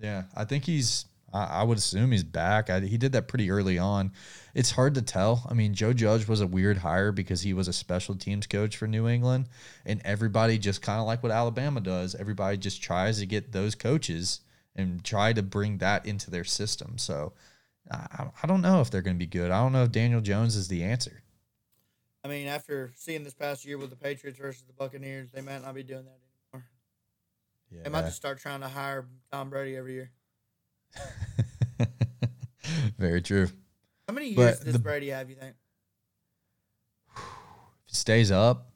Yeah, I think he's I, I would assume he's back. I, he did that pretty early on. It's hard to tell. I mean, Joe Judge was a weird hire because he was a special teams coach for New England, and everybody just kind of like what Alabama does. Everybody just tries to get those coaches and try to bring that into their system. So I, I don't know if they're going to be good. I don't know if Daniel Jones is the answer. I mean, after seeing this past year with the Patriots versus the Buccaneers, they might not be doing that. Yeah. They might just start trying to hire Tom Brady every year. [laughs] Very true. How many years But does the- Brady have? You think? If it stays up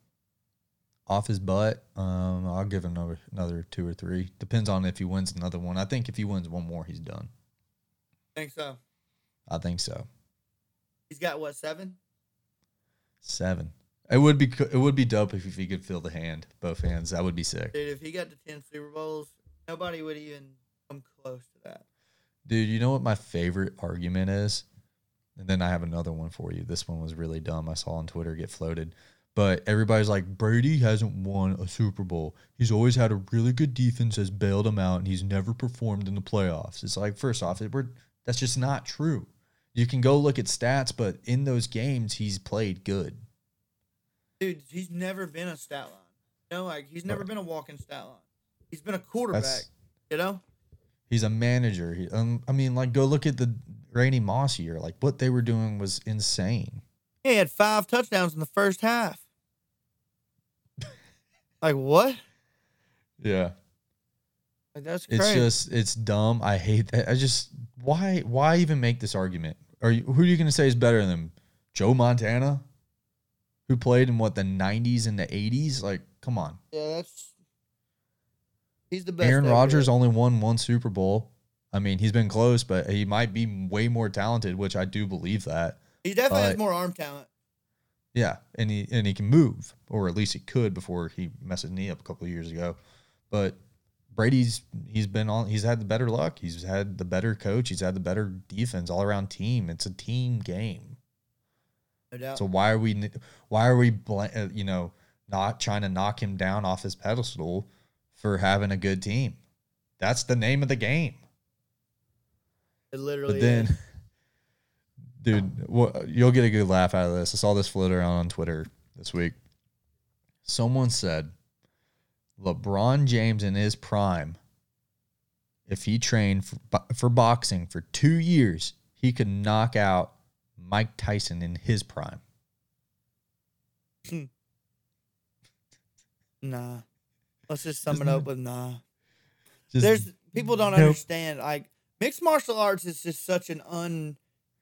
off his butt, um, I'll give him another another two or three. Depends on if he wins another one. I think if he wins one more, he's done. think so. I think so. He's got what seven? Seven. It would be it would be dope if, he could feel the hand, both hands. That would be sick, Dude, if he got to ten Super Bowls, nobody would even come close to that. dude. You know what my favorite argument is, and then I have another one for you. This one was really dumb. I saw on Twitter get floated, but everybody's like Brady hasn't won a Super Bowl. He's always had a really good defense has bailed him out, and he's never performed in the playoffs. It's like first off, it, we're, that's just not true. You can go look at stats, but in those games, he's played good. Dude, he's never been a stat line. You know, like he's never been a walking stat line. He's been a quarterback. That's you know? he's a manager. He, um, I mean, like go look at the Randy Moss year. Like what they were doing was insane. He had five touchdowns in the first half. [laughs] like what? Yeah, Like that's it's just it's dumb. I hate that. I just why why even make this argument? Are you who are you going to say is better than? Joe Montana, who played in what the '90s and the '80s? Like, come on. yeah, that's he's the best. Aaron. Rodgers only won one Super Bowl. I mean, he's been close, but he might be way more talented, which I do believe that. He definitely has more arm talent. Yeah, and he and he can move, or at least he could before he messed his knee up a couple of years ago. But Brady's he's been on. He's had the better luck. He's had the better coach. He's had the better defense, all around team. It's a team game. No doubt. So why are we why are we uh, you know not trying to knock him down off his pedestal for having a good team? That's the name of the game. it literally But then, is. [laughs] dude, you'll get a good laugh out of this. I saw this float around on Twitter this week. Someone said LeBron James in his prime, if he trained for, for boxing for two years, he could knock out Mike Tyson in his prime. Hmm. Nah. Let's just sum it up with nah. Just, There's people don't Nope. understand. Like mixed martial arts is just such an un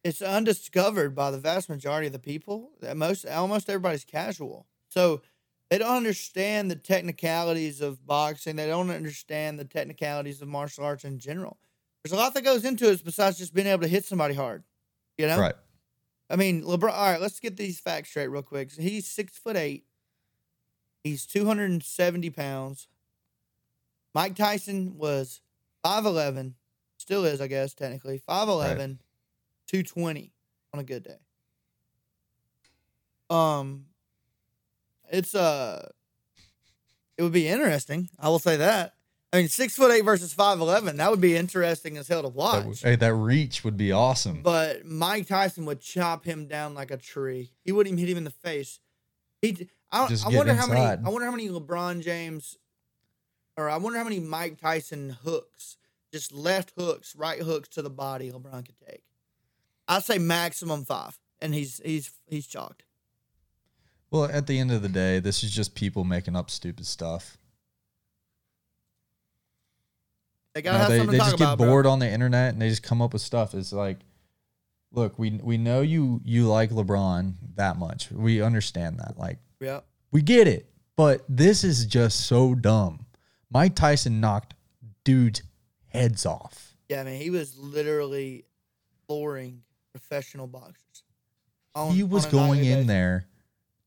it's undiscovered by the vast majority of the people. That Most almost everybody's casual. So they don't understand the technicalities of boxing. They don't understand the technicalities of martial arts in general. There's a lot that goes into it besides just being able to hit somebody hard. You know? right. I mean, LeBron. All right, let's get these facts straight real quick. So he's six foot eight. He's two hundred and seventy pounds. Mike Tyson was five eleven, still is, I guess, technically 5'11", 220 on a good day. Um, it's uh, it would be interesting. I will say that. I mean, six foot eight versus five eleven. That would be interesting as hell to That, watch. hey, that reach would be awesome. But Mike Tyson would chop him down like a tree. He wouldn't even hit him in the face. He, I, I wonder how many. I wonder how many LeBron James, or I wonder how many Mike Tyson hooks, just left hooks, right hooks to the body LeBron could take. I'd say maximum five, and he's he's he's chalked. well, at the end of the day, this is just people making up stupid stuff. They gotta No, have they something they to talk just get about, bro. bored on the internet and they just come up with stuff. It's like, look, we we know you you like LeBron that much. We understand that. Like, Yeah, we get it. But this is just so dumb. Mike Tyson knocked dudes' heads off. yeah. I mean, he was literally flooring professional boxers. on- he was going in there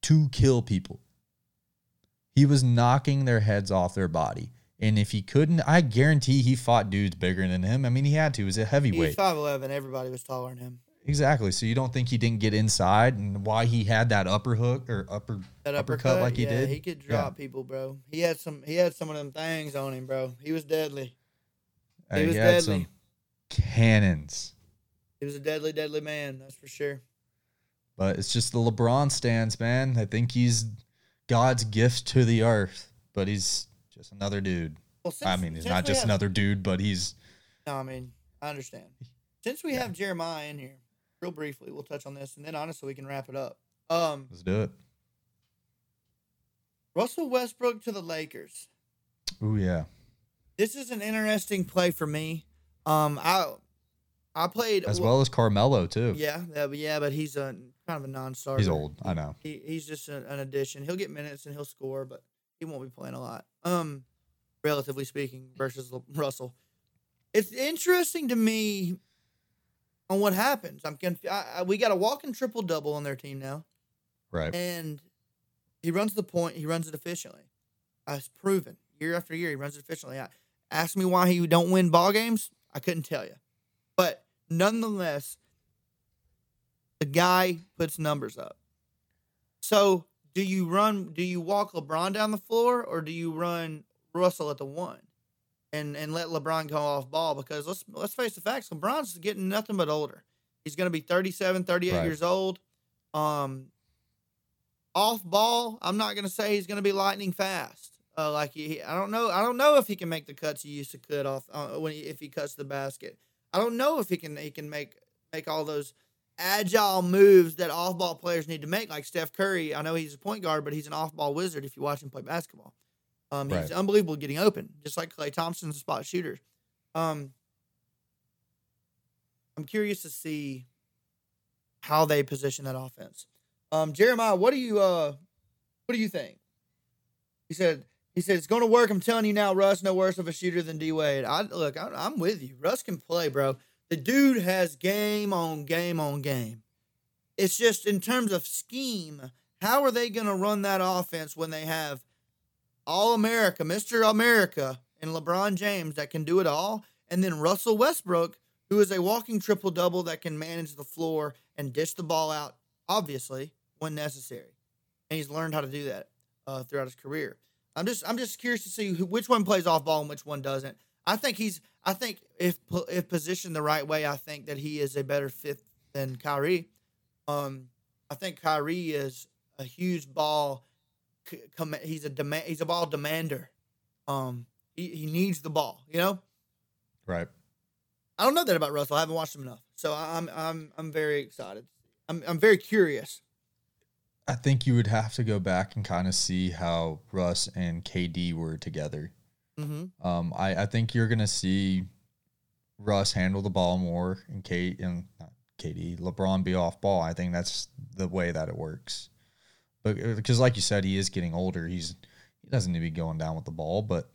to kill people. He was knocking their heads off their body. And if he couldn't, I guarantee he fought dudes bigger than him. I mean, he had to. He was a He heavyweight. was five eleven. Everybody was taller than him. Exactly. So you don't think he didn't get inside and why he had that upper hook or upper That uppercut, uppercut, like he yeah, did? He could Yeah. drop people, bro. He had some. He had some of them things on him, bro. He was deadly. Was he had deadly. some cannons. He was a deadly, deadly man. That's for sure. But it's just the LeBron stands, man. I think he's God's gift to the earth, but he's just another dude. Well, I mean, he's not just have- another dude, but he's No, I mean, I understand. Since we have Jeremiah in here, real briefly, we'll touch on this, and then honestly, we can wrap it up. Um, let's do it. Russell Westbrook to the Lakers. Oh yeah. This is an interesting play for me. Um, I I played As well as Carmelo too. Yeah, yeah, but yeah, but he's a kind of a non-starter. He's old. I know. He he's just an, an addition. He'll get minutes and he'll score, but he won't be playing a lot. Um, relatively speaking, versus Russell. It's interesting to me on what happens. I'm conf- I, I, we got a walking triple double on their team now, Right. and he runs the point. He runs it efficiently. Uh, it's proven year after year. He runs it efficiently. I, ask me why he don't win ball games. I couldn't tell you, but nonetheless, the guy puts numbers up. So, do you run? Do you walk LeBron down the floor, or do you run Russell at the one, and and let LeBron go off ball? Because let's let's face the facts. LeBron's getting nothing but older. He's going to be 37, 38 Right. years old. Um, off ball, I'm not going to say he's going to be lightning fast. Uh, like he, I don't know. I don't know if he can make the cuts he used to cut off uh, when he, if he cuts the basket. I don't know if he can he can make make all those agile moves that off ball players need to make, like Steph Curry. I know he's a point guard, but he's an off ball wizard if you watch him play basketball. Um, he's Right. unbelievable getting open, just like Klay Thompson's a spot shooter. Um, I'm curious to see how they position that offense. Um, Jeremiah, what do you uh, what do you think? He said he said it's going to work. I'm telling you now, Russ, no worse of a shooter than D Wade. I look, I, I'm with you. Russ can play, bro. The dude has game on game on game. It's just in terms of scheme, how are they going to run that offense when they have All America, Mr. America, and LeBron James that can do it all, and then Russell Westbrook, who is a walking triple double that can manage the floor and dish the ball out, obviously when necessary, and he's learned how to do that uh, throughout his career. I'm just I'm just curious to see who, which one plays off ball and which one doesn't. I think he's I think if if positioned the right way, I think that he is a better fit than Kyrie. Um, I think Kyrie is a huge ball. he's a demand. He's a ball demander. Um, he, he needs the ball. You know. Right. I don't know that about Russell. I haven't watched him enough, so I'm I'm I'm very excited. I'm I'm very curious. I think you would have to go back and kind of see how Russ and KD were together. Mm-hmm. Um, I, I think you're gonna see Russ handle the ball more and Kate and not KD LeBron be off ball. I think that's the way that it works. But because, like you said, he is getting older. He's he doesn't need to be going down with the ball, but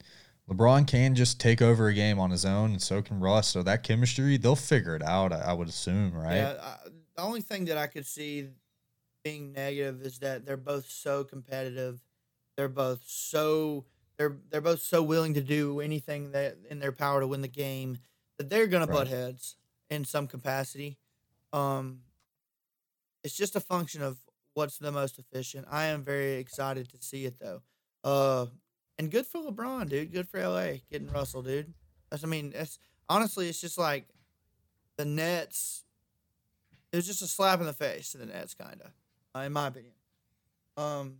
LeBron can just take over a game on his own, and so can Russ. So that chemistry, they'll figure it out. I, I would assume, right? Yeah, I, the only thing that I could see being negative is that they're both so competitive. They're both so they're they're both so willing to do anything that in their power to win the game that they're gonna butt heads in some capacity. Um, it's just a function of what's the most efficient. I am very excited to see it though. Uh, and good for LeBron, dude. Good for LA getting Russell, dude. That's, I mean, that's honestly, it's just like the Nets. It was just a slap in the face to the Nets, kind of, uh, in my opinion. Um,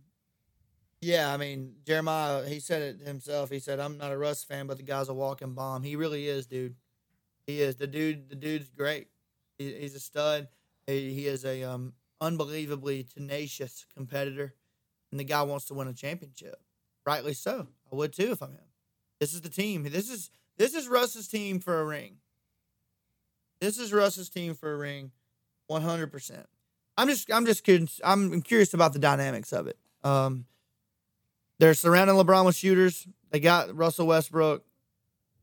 yeah, I mean Jeremiah, he said it himself. He said, "I'm not a Russ fan, but the guy's a walking bomb." He really is, dude. He is the dude. The dude's great. He, he's a stud. He, he is a um, unbelievably tenacious competitor, and the guy wants to win a championship. Rightly so. I would too if I'm him. This is the team. This is this is Russ's team for a ring. This is Russ's team for a ring, one hundred percent. I'm just I'm just. I'm curious about the dynamics of it. Um, they're surrounding LeBron with shooters. They got Russell Westbrook.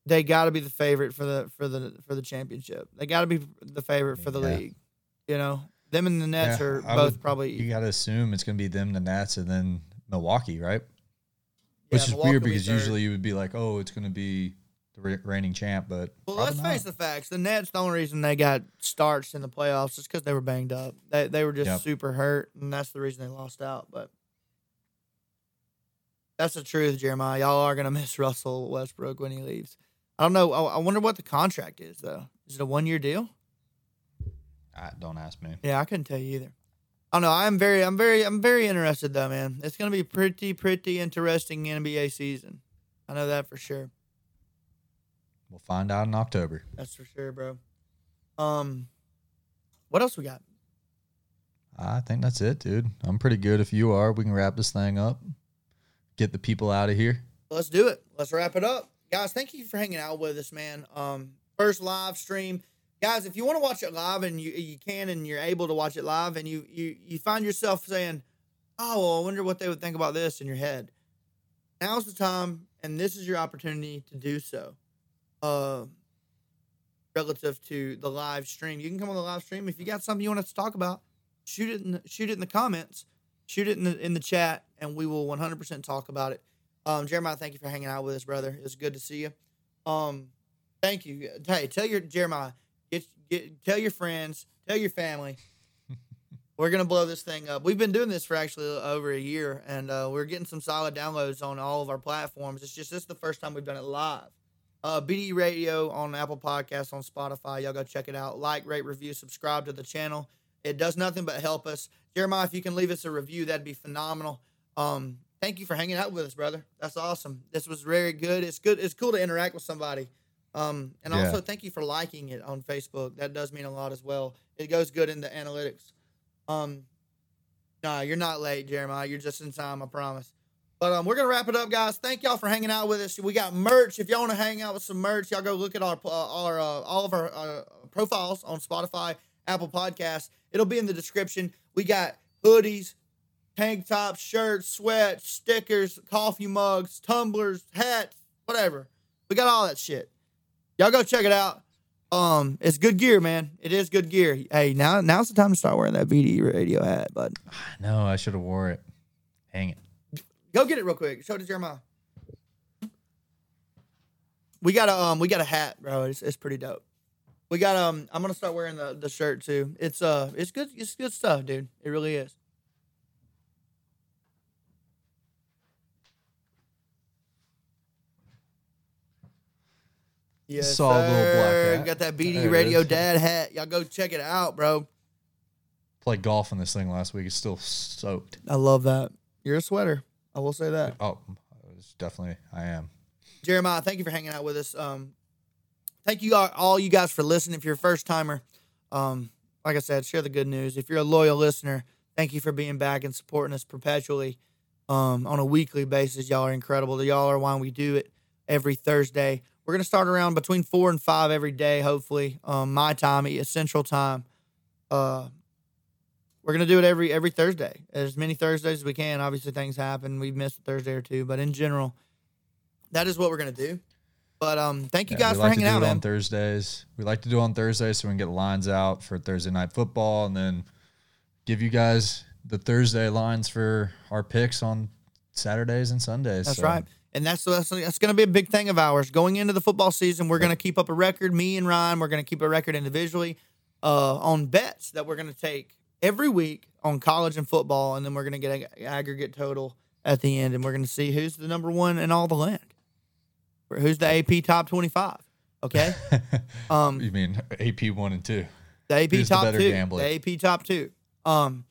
They got to be the favorite for the for the for the championship. They got to be the favorite for the Yeah. league. You know, them and the Nets Yeah, are I both would- probably You got to assume it's going to be them, the Nets, and then Milwaukee, right? yeah, Which is Milwaukee weird will be because usually you would be like, oh, it's going to be the reigning champ, but Well, let's not. face the facts. The Nets, the only reason they got starched in the playoffs is because they were banged up. They they were just Yep. super hurt, and that's the reason they lost out. But that's the truth, Jeremiah. Y'all are gonna [laughs] miss Russell Westbrook when he leaves. I don't know. I, I wonder what the contract is though. Is it a one year deal? I, don't ask me. Yeah, I couldn't tell you either. I don't know. I'm very, I'm very, I'm very interested though, man. It's gonna be pretty, pretty interesting NBA season. I know that for sure. We'll find out in October. That's for sure, bro. Um, what else we got? I think that's it, dude. I'm pretty good. If you are, we can wrap this thing up. Get the people out of here. Let's do it. Let's wrap it up, guys. Thank you for hanging out with us, man. Um, first live stream, guys. If you want to watch it live and you you can and you're able to watch it live, and you you you find yourself saying, "Oh, well, I wonder what they would think about this" in your head. Now's the time, and this is your opportunity to do so. Uh, relative to the live stream, you can come on the live stream if you got something you want us to talk about. Shoot it in the, shoot it in the comments, shoot it in the in the chat, and we will 100% talk about it. Um, Jeremiah, thank you for hanging out with us, brother. It's good to see you. Um, thank you. Hey, tell your Jeremiah, get, get tell your friends, tell your family. [laughs] we're gonna blow this thing up. We've been doing this for actually over a year, and uh, we're getting some solid downloads on all of our platforms. It's just this is the first time we've done it live. Uh, BD Radio on Apple Podcasts, on Spotify. Y'all go check it out. Like, rate, review, subscribe to the channel. It does nothing but help us. Jeremiah, if you can leave us a review, that'd be phenomenal. Um, thank you for hanging out with us, brother. That's awesome. This was very good. It's good. It's cool to interact with somebody. Um, and Yeah. also thank you for liking it on Facebook. That does mean a lot as well. It goes good in the analytics. Um, nah, you're not late, Jeremiah. You're just in time. I promise. But um, we're gonna wrap it up, guys. Thank y'all for hanging out with us. We got merch. If y'all want to hang out with some merch, y'all go look at our uh, our uh, all of our uh, profiles on Spotify, Apple Podcasts. It'll be in the description. We got hoodies, tank tops, shirts, sweats, stickers, coffee mugs, tumblers, hats, whatever. We got all that shit. Y'all go check it out. Um, it's good gear, man. It is good gear. Hey, now now's the time to start wearing that BD radio hat, bud. [sighs] No, I should have wore it. Hang it. Go get it real quick. Show it to Jeremiah. We got a um, we got a hat, bro. It's, it's pretty dope. We got um, I'm gonna start wearing the the shirt too. It's uh, it's good. It's good stuff, dude. It really is. Yes, Solid little black hat. Got that BD There it Radio is. Dad hat. Y'all go check it out, bro. Played golf in this thing last week. It's still soaked. I love that. You're a sweater. I will say that. Oh, it's definitely I am. Jeremiah, thank you for hanging out with us. Um, thank you all, all you guys for listening. If you're a first timer, um, like I said, share the good news. If you're a loyal listener, thank you for being back and supporting us perpetually um, on a weekly basis. Y'all are incredible. Y'all are why we do it every Thursday. We're gonna start around between four and five every day, hopefully. Um, my time, Central Time. Uh, we're gonna do it every every Thursday, as many Thursdays as we can. Obviously, things happen. We missed a Thursday or two, but in general, that is what we're gonna do. But um, thank you Yeah, guys for like to hanging do out, it on. Thursdays. We like to do it on Thursdays so we can get lines out for Thursday night football, and then give you guys the Thursday lines for our picks on Saturdays and Sundays. That's So, right. And that's that's, that's going to be a big thing of ours going into the football season. We're going to keep up a record. Me and Ryan, we're going to keep a record individually uh, on bets that we're going to take every week on college and football, and then we're going to get an aggregate total at the end, and we're going to see who's the number one in all the land, who's the AP top twenty-five. Okay, [laughs] um, You mean AP one and two? the AP Who's top better two, gambler? the AP top two. Um,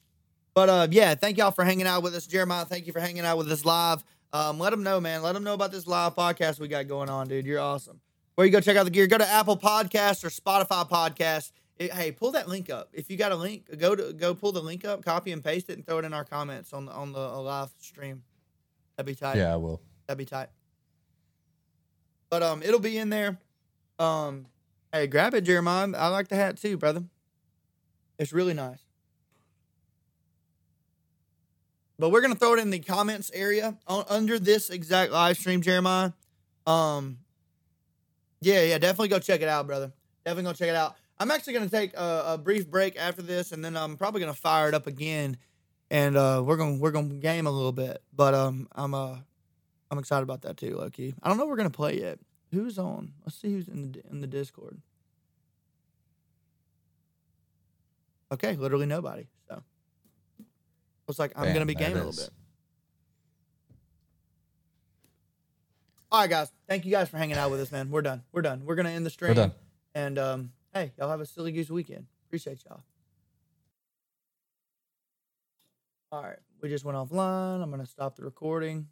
but uh, yeah, thank y'all for hanging out with us, Jeremiah. Thank you for hanging out with us live. Um, let them know, man. Let them know about this live podcast we got going on, dude. You're awesome. Where you go check out the gear? Go to Apple Podcasts or Spotify Podcasts. It- hey, pull that link up. If you got a link, go to go pull the link up, copy and paste it, and throw it in our comments on the on the uh, live stream. That'd be tight. Yeah, I will. That'd be tight. But um, it'll be in there. Um, hey, grab it, Jeremiah. I like the hat too, brother. It's really nice. But we're gonna throw it in the comments area on, under this exact live stream, Jeremiah. Um, yeah, yeah, definitely go check it out, brother. Definitely go check it out. I'm actually gonna take a, a brief break after this, and then I'm probably gonna fire it up again, and uh, we're gonna we're gonna game a little bit. But um, I'm uh, I'm excited about that too, Loki. I don't know what we're gonna play yet. Who's on? Let's see who's in the in the Discord. Okay, literally nobody. Looks like I'm Bam, gonna be gaming a little bit. All right, guys. Thank you guys for hanging out with us, man. We're done. We're done. We're gonna end the stream. We're done. And um, hey, y'all have a silly goose weekend. Appreciate y'all. All right, we just went offline. I'm gonna stop the recording.